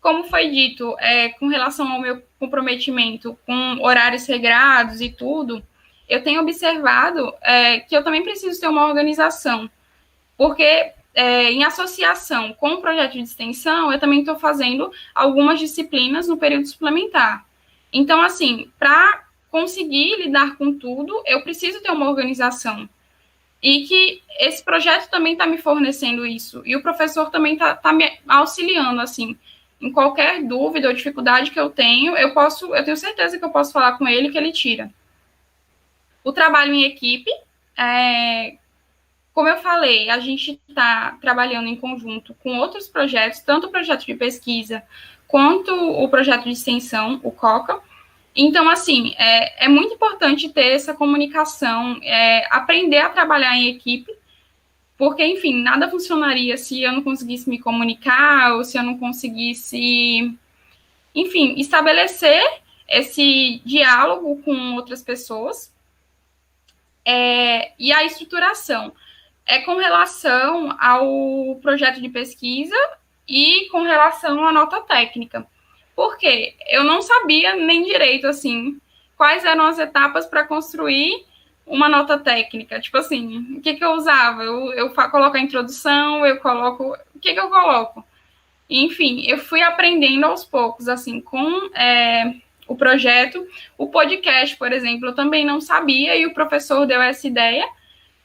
S5: como foi dito, é, com relação ao meu comprometimento com horários regrados e tudo, eu tenho observado é, que eu também preciso ter uma organização, porque é, em associação com o projeto de extensão, eu também estou fazendo algumas disciplinas no período suplementar. Então, assim, para conseguir lidar com tudo, eu preciso ter uma organização. E que esse projeto também está me fornecendo isso. E o professor também está tá me auxiliando, assim. Em qualquer dúvida ou dificuldade que eu tenho, eu posso, eu tenho certeza que eu posso falar com ele que ele tira. O trabalho em equipe, é, como eu falei, a gente está trabalhando em conjunto com outros projetos, tanto o projeto de pesquisa quanto o projeto de extensão, o COCA. Então, assim, é, é muito importante ter essa comunicação, é, aprender a trabalhar em equipe, porque, enfim, nada funcionaria se eu não conseguisse me comunicar ou se eu não conseguisse, enfim, estabelecer esse diálogo com outras pessoas. É, e a estruturação é com relação ao projeto de pesquisa e com relação à nota técnica. Porque eu não sabia nem direito, assim, quais eram as etapas para construir uma nota técnica. Tipo assim, o que, que eu usava? Eu, eu coloco a introdução, eu coloco. O que, que eu coloco? Enfim, eu fui aprendendo aos poucos, assim, com é, o projeto. O podcast, por exemplo, eu também não sabia e o professor deu essa ideia.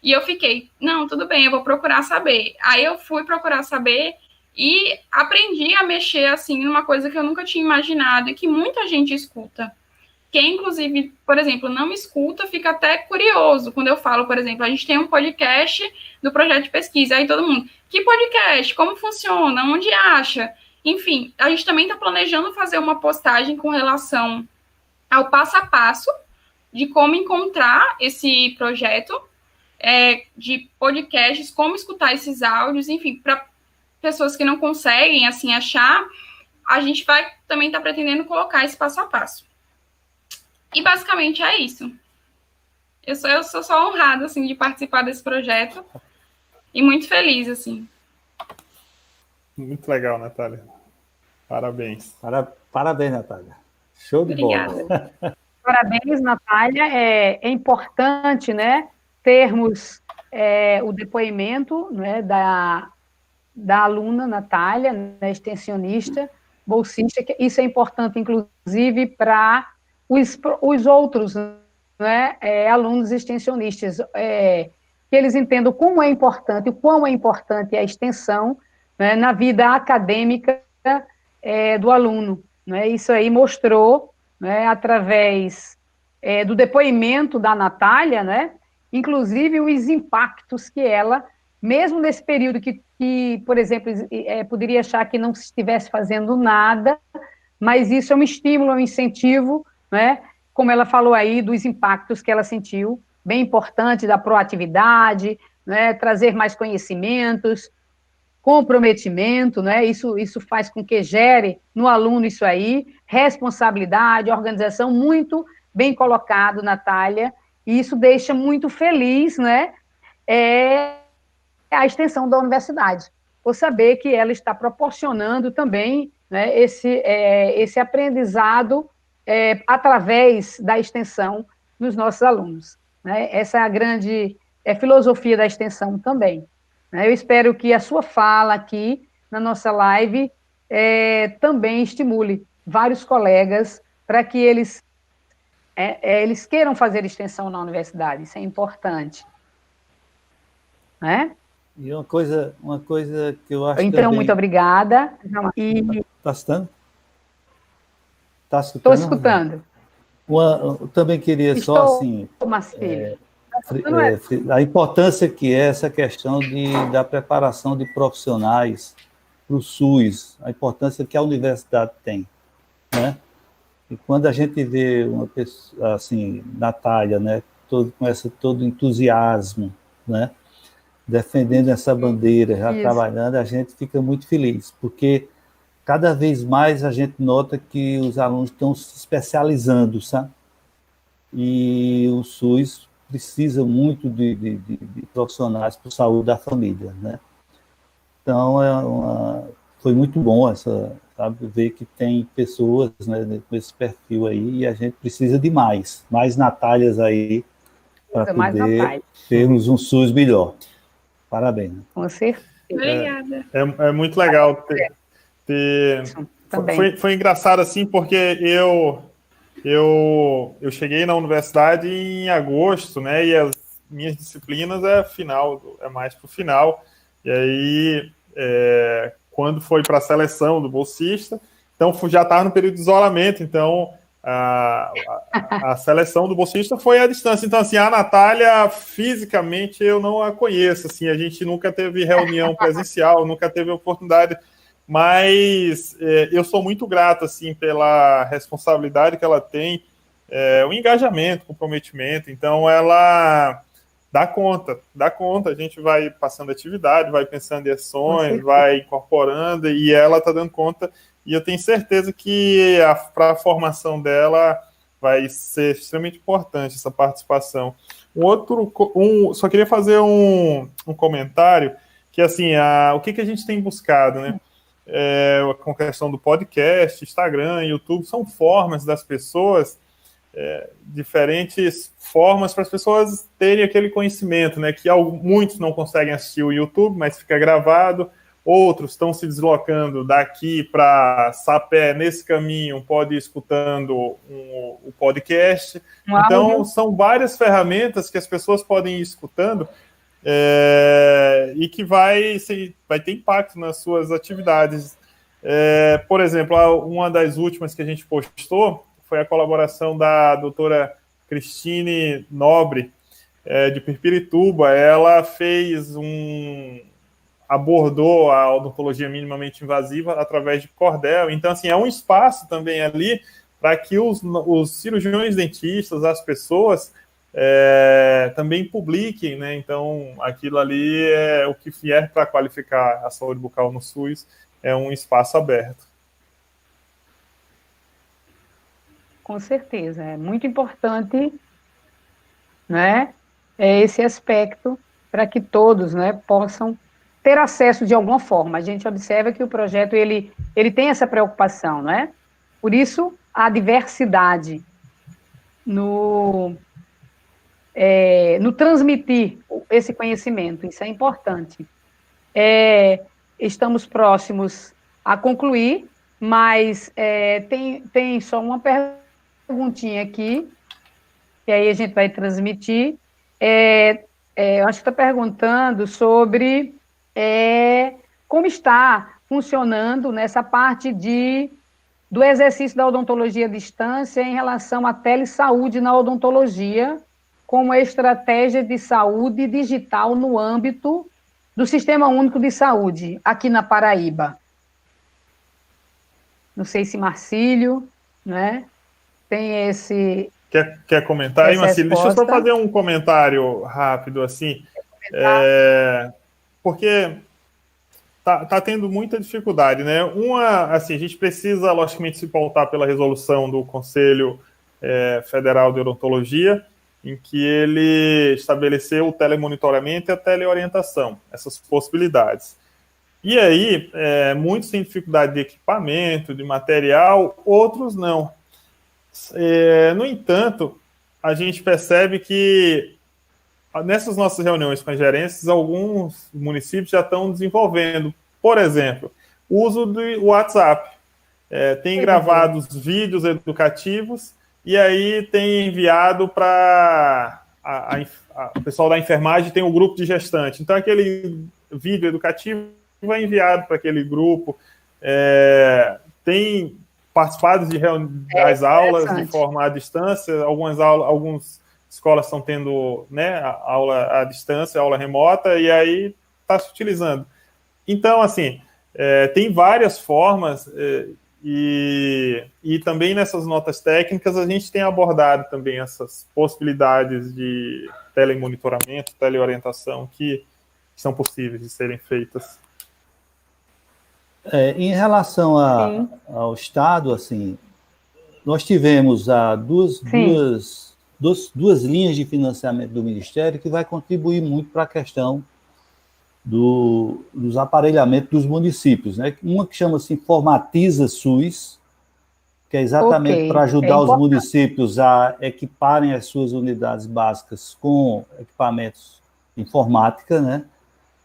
S5: E eu fiquei, não, tudo bem, eu vou procurar saber. Aí eu fui procurar saber e aprendi a mexer assim numa coisa que eu nunca tinha imaginado e que muita gente escuta. Quem, inclusive, por exemplo, não escuta, fica até curioso quando eu falo, por exemplo, a gente tem um podcast do projeto de pesquisa, aí todo mundo, que podcast? Como funciona? Onde acha? Enfim, a gente também está planejando fazer uma postagem com relação ao passo a passo de como encontrar esse projeto é, de podcasts, como escutar esses áudios, enfim, para pessoas que não conseguem assim achar, a gente vai também estar tá pretendendo colocar esse passo a passo. E basicamente é isso. Eu sou, eu sou só honrada assim de participar desse projeto e muito feliz assim.
S2: Muito legal, Natália. Parabéns.
S3: Para, parabéns, Natália. Show de Obrigada. bola.
S1: Parabéns, Natália. É, é importante, né? termos é, o depoimento né, da, da aluna Natália, né, extensionista, bolsista, que isso é importante, inclusive, para os, os outros né, é, alunos extensionistas, é, que eles entendam como é importante, o quão é importante a extensão né, na vida acadêmica é, do aluno. Né, isso aí mostrou, né, através é, do depoimento da Natália, né, inclusive os impactos que ela, mesmo nesse período que, que por exemplo, é, poderia achar que não estivesse fazendo nada, mas isso é um estímulo, é um incentivo, né? como ela falou aí, dos impactos que ela sentiu, bem importante da proatividade, né? trazer mais conhecimentos, comprometimento, né? Isso, isso faz com que gere no aluno isso aí, responsabilidade, organização, muito bem colocado, Natália, e isso deixa muito feliz, né? É, a extensão da universidade, por saber que ela está proporcionando também né, esse, é, esse aprendizado é, através da extensão nos nossos alunos. Né? Essa é a grande é, filosofia da extensão também. Né? Eu espero que a sua fala aqui na nossa live é, também estimule vários colegas para que eles, é, é, eles queiram fazer extensão na universidade. Isso é importante. Né?
S3: E uma coisa, uma coisa que eu acho.
S1: Então, também... muito obrigada.
S3: E... Está escutando?
S1: Está escutando? Estou escutando.
S3: Uma, também queria Estou, só assim. É, é, a importância que é essa questão de, da preparação de profissionais para o SUS, a importância que a universidade tem, né? E quando a gente vê uma pessoa assim, Natália, né, todo, com essa todo entusiasmo, né, defendendo essa bandeira, já Isso. trabalhando, a gente fica muito feliz, porque cada vez mais a gente nota que os alunos estão se especializando, sabe? E o SUS precisa muito de, de, de, de profissionais para a saúde da família, né? Então, é uma, foi muito bom essa, sabe, ver que tem pessoas né, com esse perfil aí e a gente precisa de mais, mais Natálias aí para poder termos um SUS melhor. Parabéns.
S1: Com certeza.
S5: Obrigada.
S2: É, é, é muito legal ter, ter... Foi, foi engraçado assim, porque eu, eu, eu cheguei na universidade em agosto, né? E as minhas disciplinas é final, é mais para o final. E aí, é, quando foi para a seleção do bolsista, então já estava no período de isolamento, então a, a, a, seleção do bolsista foi à distância. Então, assim, a Natália, fisicamente, eu não a conheço, assim, a gente nunca teve reunião presencial, nunca teve oportunidade mas é, eu sou muito grato assim pela responsabilidade que ela tem, é, o engajamento, comprometimento. Então ela dá conta, dá conta. A gente vai passando atividade, vai pensando em ações, vai incorporando e ela está dando conta. E eu tenho certeza que para a formação dela vai ser extremamente importante essa participação. Um outro, um, só queria fazer um, um comentário que assim, a, o que, que a gente tem buscado, né? é, com a questão do podcast, Instagram, YouTube, são formas das pessoas, é, diferentes formas para as pessoas terem aquele conhecimento, né? Que muitos não conseguem assistir o YouTube, mas fica gravado, outros estão se deslocando daqui para Sapé, nesse caminho, pode ir escutando um, o podcast. Então, são várias ferramentas que as pessoas podem ir escutando é, e que vai, vai ter impacto nas suas atividades. É, por exemplo, uma das últimas que a gente postou foi a colaboração da doutora Cristine Nobre, é, de Pirpirituba. Ela fez um. Abordou a odontologia minimamente invasiva através de cordel. Então, assim, é um espaço também ali para que os, os cirurgiões dentistas, as pessoas, é, também publiquem, né? Então, aquilo ali é o que vier para qualificar a saúde bucal no SUS, é um espaço aberto.
S1: Com certeza, é muito importante, né? É esse aspecto para que todos, né, possam ter acesso de alguma forma. A gente observa que o projeto ele ele tem essa preocupação, né? Por isso a diversidade no é, no transmitir esse conhecimento, isso é importante. É, estamos próximos a concluir, mas é, tem, tem só uma perguntinha aqui, que aí a gente vai transmitir. É, é, acho que está perguntando sobre é, como está funcionando nessa parte de do exercício da odontologia à distância em relação à telesaúde na odontologia, como estratégia de saúde digital no âmbito do Sistema Único de Saúde, aqui na Paraíba. Não sei se Marcílio, né, tem esse...
S2: Quer, quer comentar aí, Marcílio? Deixa eu só fazer um comentário rápido, assim, é, porque tá, tá tendo muita dificuldade, né? Uma, assim, a gente precisa, logicamente, se pautar pela resolução do Conselho é, Federal de Odontologia, em que ele estabeleceu o telemonitoramento e a teleorientação, essas possibilidades. E aí, é, muitos têm dificuldade de equipamento, de material, outros não. É, no entanto, a gente percebe que nessas nossas reuniões com as gerências, alguns municípios já estão desenvolvendo, por exemplo, o uso do WhatsApp. É, tem gravados vídeos educativos e aí tem enviado para o pessoal da enfermagem tem um grupo de gestante. Então aquele vídeo educativo vai enviado para aquele grupo. É, tem participado de é, das aulas de forma à distância. Algumas aulas, algumas escolas estão tendo né, aula à distância, aula remota, e aí está se utilizando. Então, assim, é, tem várias formas. É, e, e também nessas notas técnicas a gente tem abordado também essas possibilidades de telemonitoramento, teleorientação que são possíveis de serem feitas.
S3: É, em relação a, ao Estado, assim, nós tivemos a duas, duas, duas, duas linhas de financiamento do Ministério que vai contribuir muito para a questão do, dos aparelhamentos dos municípios. Né? Uma que chama-se Informatiza SUS, que é exatamente okay. para ajudar é os municípios a equiparem as suas unidades básicas com equipamentos informática, né?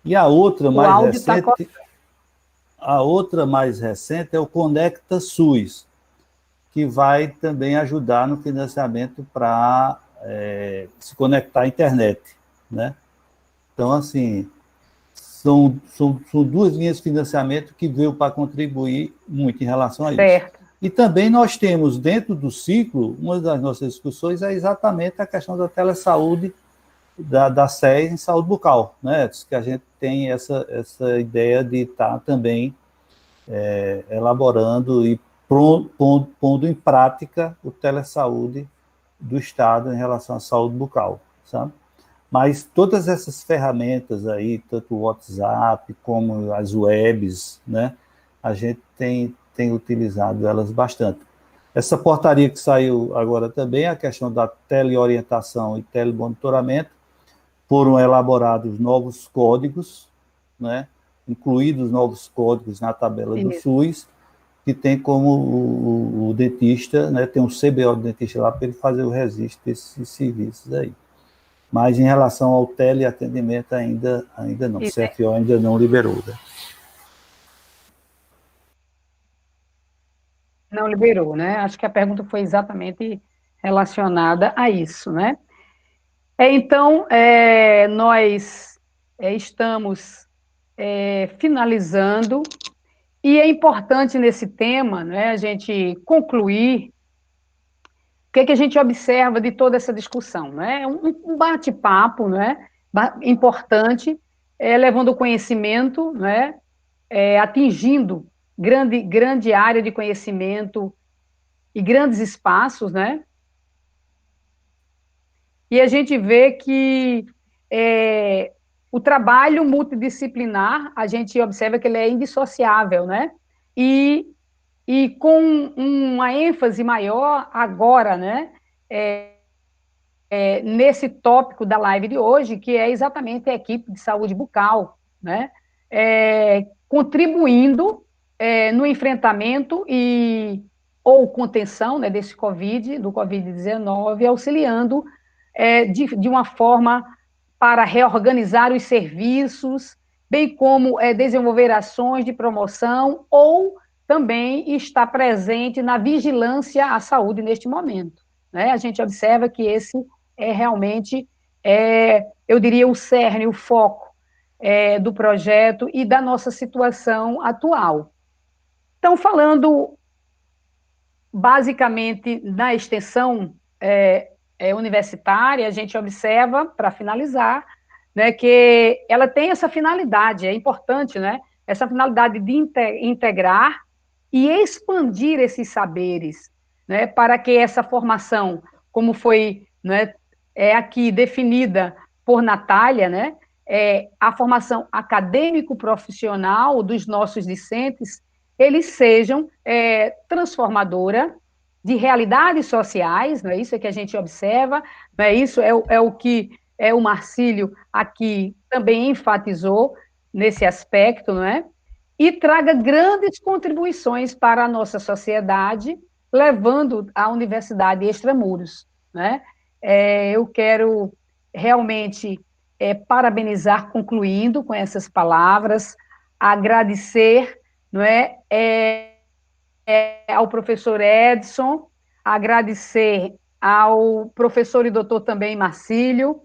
S3: E a outra o mais tá recente, tá... a outra mais recente é o Conecta SUS, que vai também ajudar no financiamento para é, se conectar à internet, né? Então, assim, são, são, são duas linhas de financiamento que veio para contribuir muito em relação a isso. Certo. E também nós temos dentro do ciclo, uma das nossas discussões é exatamente a questão da telesaúde, da, da SES em saúde bucal, né? Que a gente tem essa, essa ideia de estar tá também é, elaborando e pondo, em prática o telesaúde do Estado em relação à saúde bucal, sabe? Mas todas essas ferramentas aí, tanto o WhatsApp como as webs, né, a gente tem, tem utilizado elas bastante. Essa portaria que saiu agora também, a questão da teleorientação e telemonitoramento, foram elaborados novos códigos, né, incluídos novos códigos na tabela do SUS, que tem como o, o, dentista, né, tem um CBO do dentista lá para ele fazer o registro desses serviços aí. Mas em relação ao teleatendimento, ainda, ainda não. O CFO ainda não liberou. Né?
S1: Não liberou, né? Acho que a pergunta foi exatamente relacionada a isso, né? É, então, é, nós é, estamos é, finalizando, e é importante nesse tema né, a gente concluir que, é que a gente observa de toda essa discussão? Né? Um, bate-papo né? importante, é, levando conhecimento, né? É, atingindo grande, grande área de conhecimento e grandes espaços, né? E a gente vê que é, o trabalho multidisciplinar, a gente observa que ele é indissociável, né? E e com uma ênfase maior agora, né, é, é, nesse tópico da live de hoje, que é exatamente a equipe de saúde bucal, né, é, contribuindo é, no enfrentamento e ou contenção né, desse Covid, do Covid-19, auxiliando é, de, de uma forma para reorganizar os serviços, bem como é, desenvolver ações de promoção ou também está presente na vigilância à saúde neste momento. Né? A gente observa que esse é realmente, é, eu diria, o cerne, o foco é, do projeto e da nossa situação atual. Então, falando basicamente na extensão é, é universitária, a gente observa, para finalizar, né, que ela tem essa finalidade, é importante, né, essa finalidade de integrar e expandir esses saberes, né, para que essa formação, como foi né, é aqui definida por Natália, né, é, a formação acadêmico-profissional dos nossos discentes, eles sejam é, transformadora de realidades sociais, não é isso que a gente observa, não é isso, é, é o que é o Marcílio aqui também enfatizou nesse aspecto, não é? E traga grandes contribuições para a nossa sociedade, levando a universidade extramuros, né? É, eu quero realmente é, parabenizar, concluindo com essas palavras, agradecer, não é, é, é ao professor Edson, agradecer ao professor e doutor também Marcílio,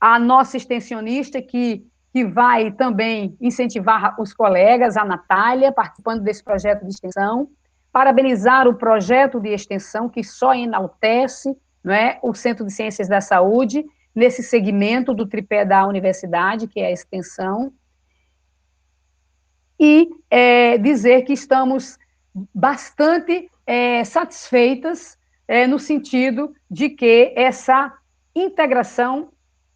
S1: a nossa extensionista, que, que vai também incentivar os colegas, a Natália, participando desse projeto de extensão, parabenizar o projeto de extensão, que só enaltece não é, o Centro de Ciências da Saúde, nesse segmento do tripé da universidade, que é a extensão, e é, dizer que estamos bastante é, satisfeitas é, no sentido de que essa integração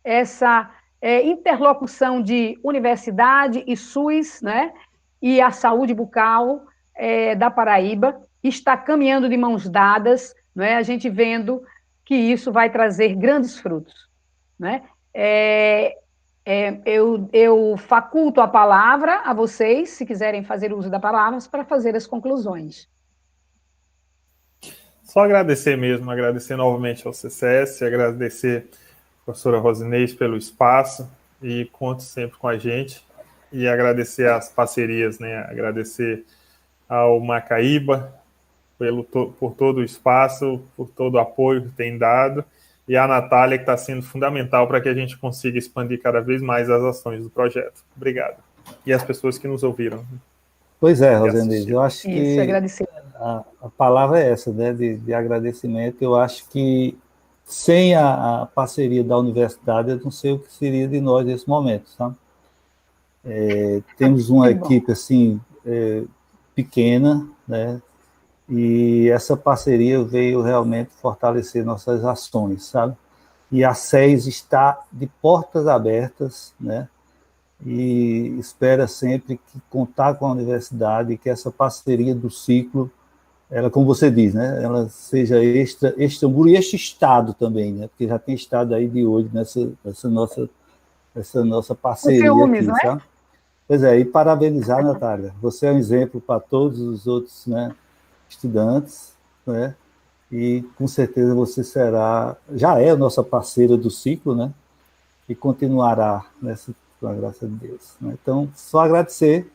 S1: essa é, interlocução de universidade e SUS, né, e a saúde bucal é, da Paraíba está caminhando de mãos dadas, né, a gente vendo que isso vai trazer grandes frutos. Né? É, é, eu, eu faculto a palavra a vocês, se quiserem fazer uso da palavra, para fazer as conclusões.
S2: Só agradecer mesmo, agradecer novamente ao CCS, agradecer professora Rosinês, pelo espaço e conte sempre com a gente. E agradecer as parcerias, né? Agradecer ao Macaíba pelo, por todo o espaço, por todo o apoio que tem dado, e a Natália, que está sendo fundamental para que a gente consiga expandir cada vez mais as ações do projeto. Obrigado. E as pessoas que nos ouviram.
S3: Pois é, Rosinês, eu acho que a, a, palavra é essa, né, de, de agradecimento. Eu acho que sem a, a, parceria da universidade, eu não sei o que seria de nós nesse momento, sabe? É, temos uma equipe assim é, pequena, né? E essa parceria veio realmente fortalecer nossas ações, sabe? E a SES está de portas abertas, né? E espera sempre que contar com a universidade, que essa parceria do ciclo ela, como você diz, né, ela seja extra, Istambul e este estado também, né, porque já tem estado aí de hoje nessa, nessa nossa, essa nossa parceria filmes, aqui, né? Pois é, e parabenizar, Natália, você é um exemplo para todos os outros né, estudantes, né, e com certeza você será, já é a nossa parceira do ciclo, né, e continuará nessa, com a graça de Deus. Né? Então, só agradecer,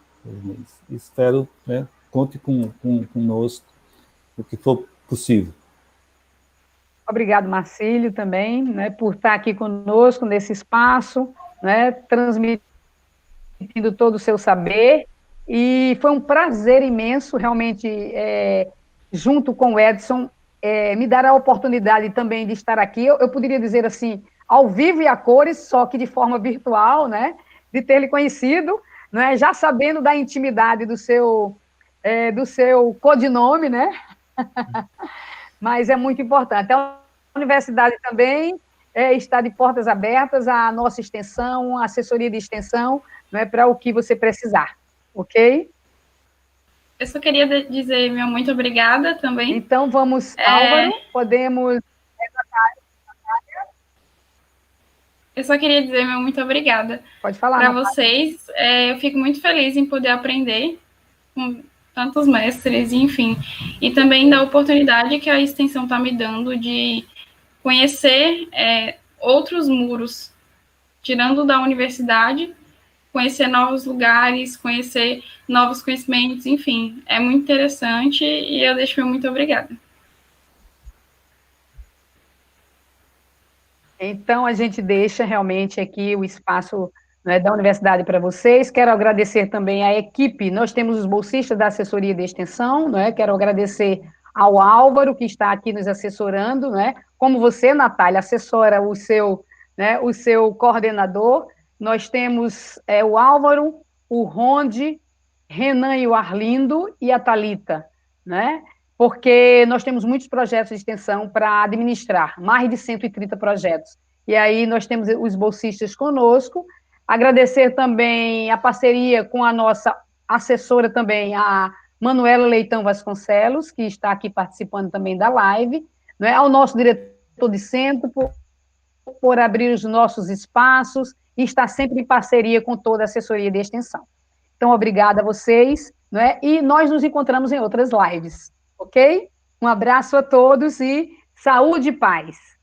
S3: espero, né, conte com, com, conosco o que for possível.
S1: Obrigado, Marcílio, também, né, por estar aqui conosco nesse espaço, né, transmitindo todo o seu saber. E foi um prazer imenso, realmente, é, junto com o Edson, é, me dar a oportunidade também de estar aqui. Eu, eu, poderia dizer assim, ao vivo e a cores, só que de forma virtual, né, de ter lhe conhecido, né, já sabendo da intimidade do seu, é, do seu codinome, né, Mas é muito importante. A universidade também é, está de portas abertas à nossa extensão, à assessoria de extensão, não é? Para o que você precisar, ok?
S5: Eu só queria dizer meu muito obrigada também.
S1: Então vamos, é... Álvaro, podemos.
S5: Eu só queria dizer meu muito obrigada.
S1: Pode falar.
S5: Para vocês, é, eu fico muito feliz em poder aprender com tantos mestres, enfim. E também da oportunidade que a extensão está me dando de conhecer é, outros muros, tirando da universidade, conhecer novos lugares, conhecer novos conhecimentos, enfim. É muito interessante e eu deixo meu muito obrigada.
S1: Então, a gente deixa realmente aqui o espaço né, da universidade para vocês. Quero agradecer também à equipe. Nós temos os bolsistas da assessoria de extensão, né? Quero agradecer ao Álvaro, que está aqui nos assessorando, né? Como você, Natália, assessora o seu, né, o seu coordenador. Nós temos é, o Álvaro, o Ronde, Renan e o Arlindo e a Talita, né? Porque nós temos muitos projetos de extensão para administrar, mais de 130 projetos. E aí nós temos os bolsistas conosco, Agradecer também a parceria com a nossa assessora também, a Manuela Leitão Vasconcelos, que está aqui participando também da live, né, ao nosso diretor de centro, por, por abrir os nossos espaços e estar sempre em parceria com toda a assessoria de extensão. Então, obrigada a vocês, né, e nós nos encontramos em outras lives, ok? Um abraço a todos e saúde e paz.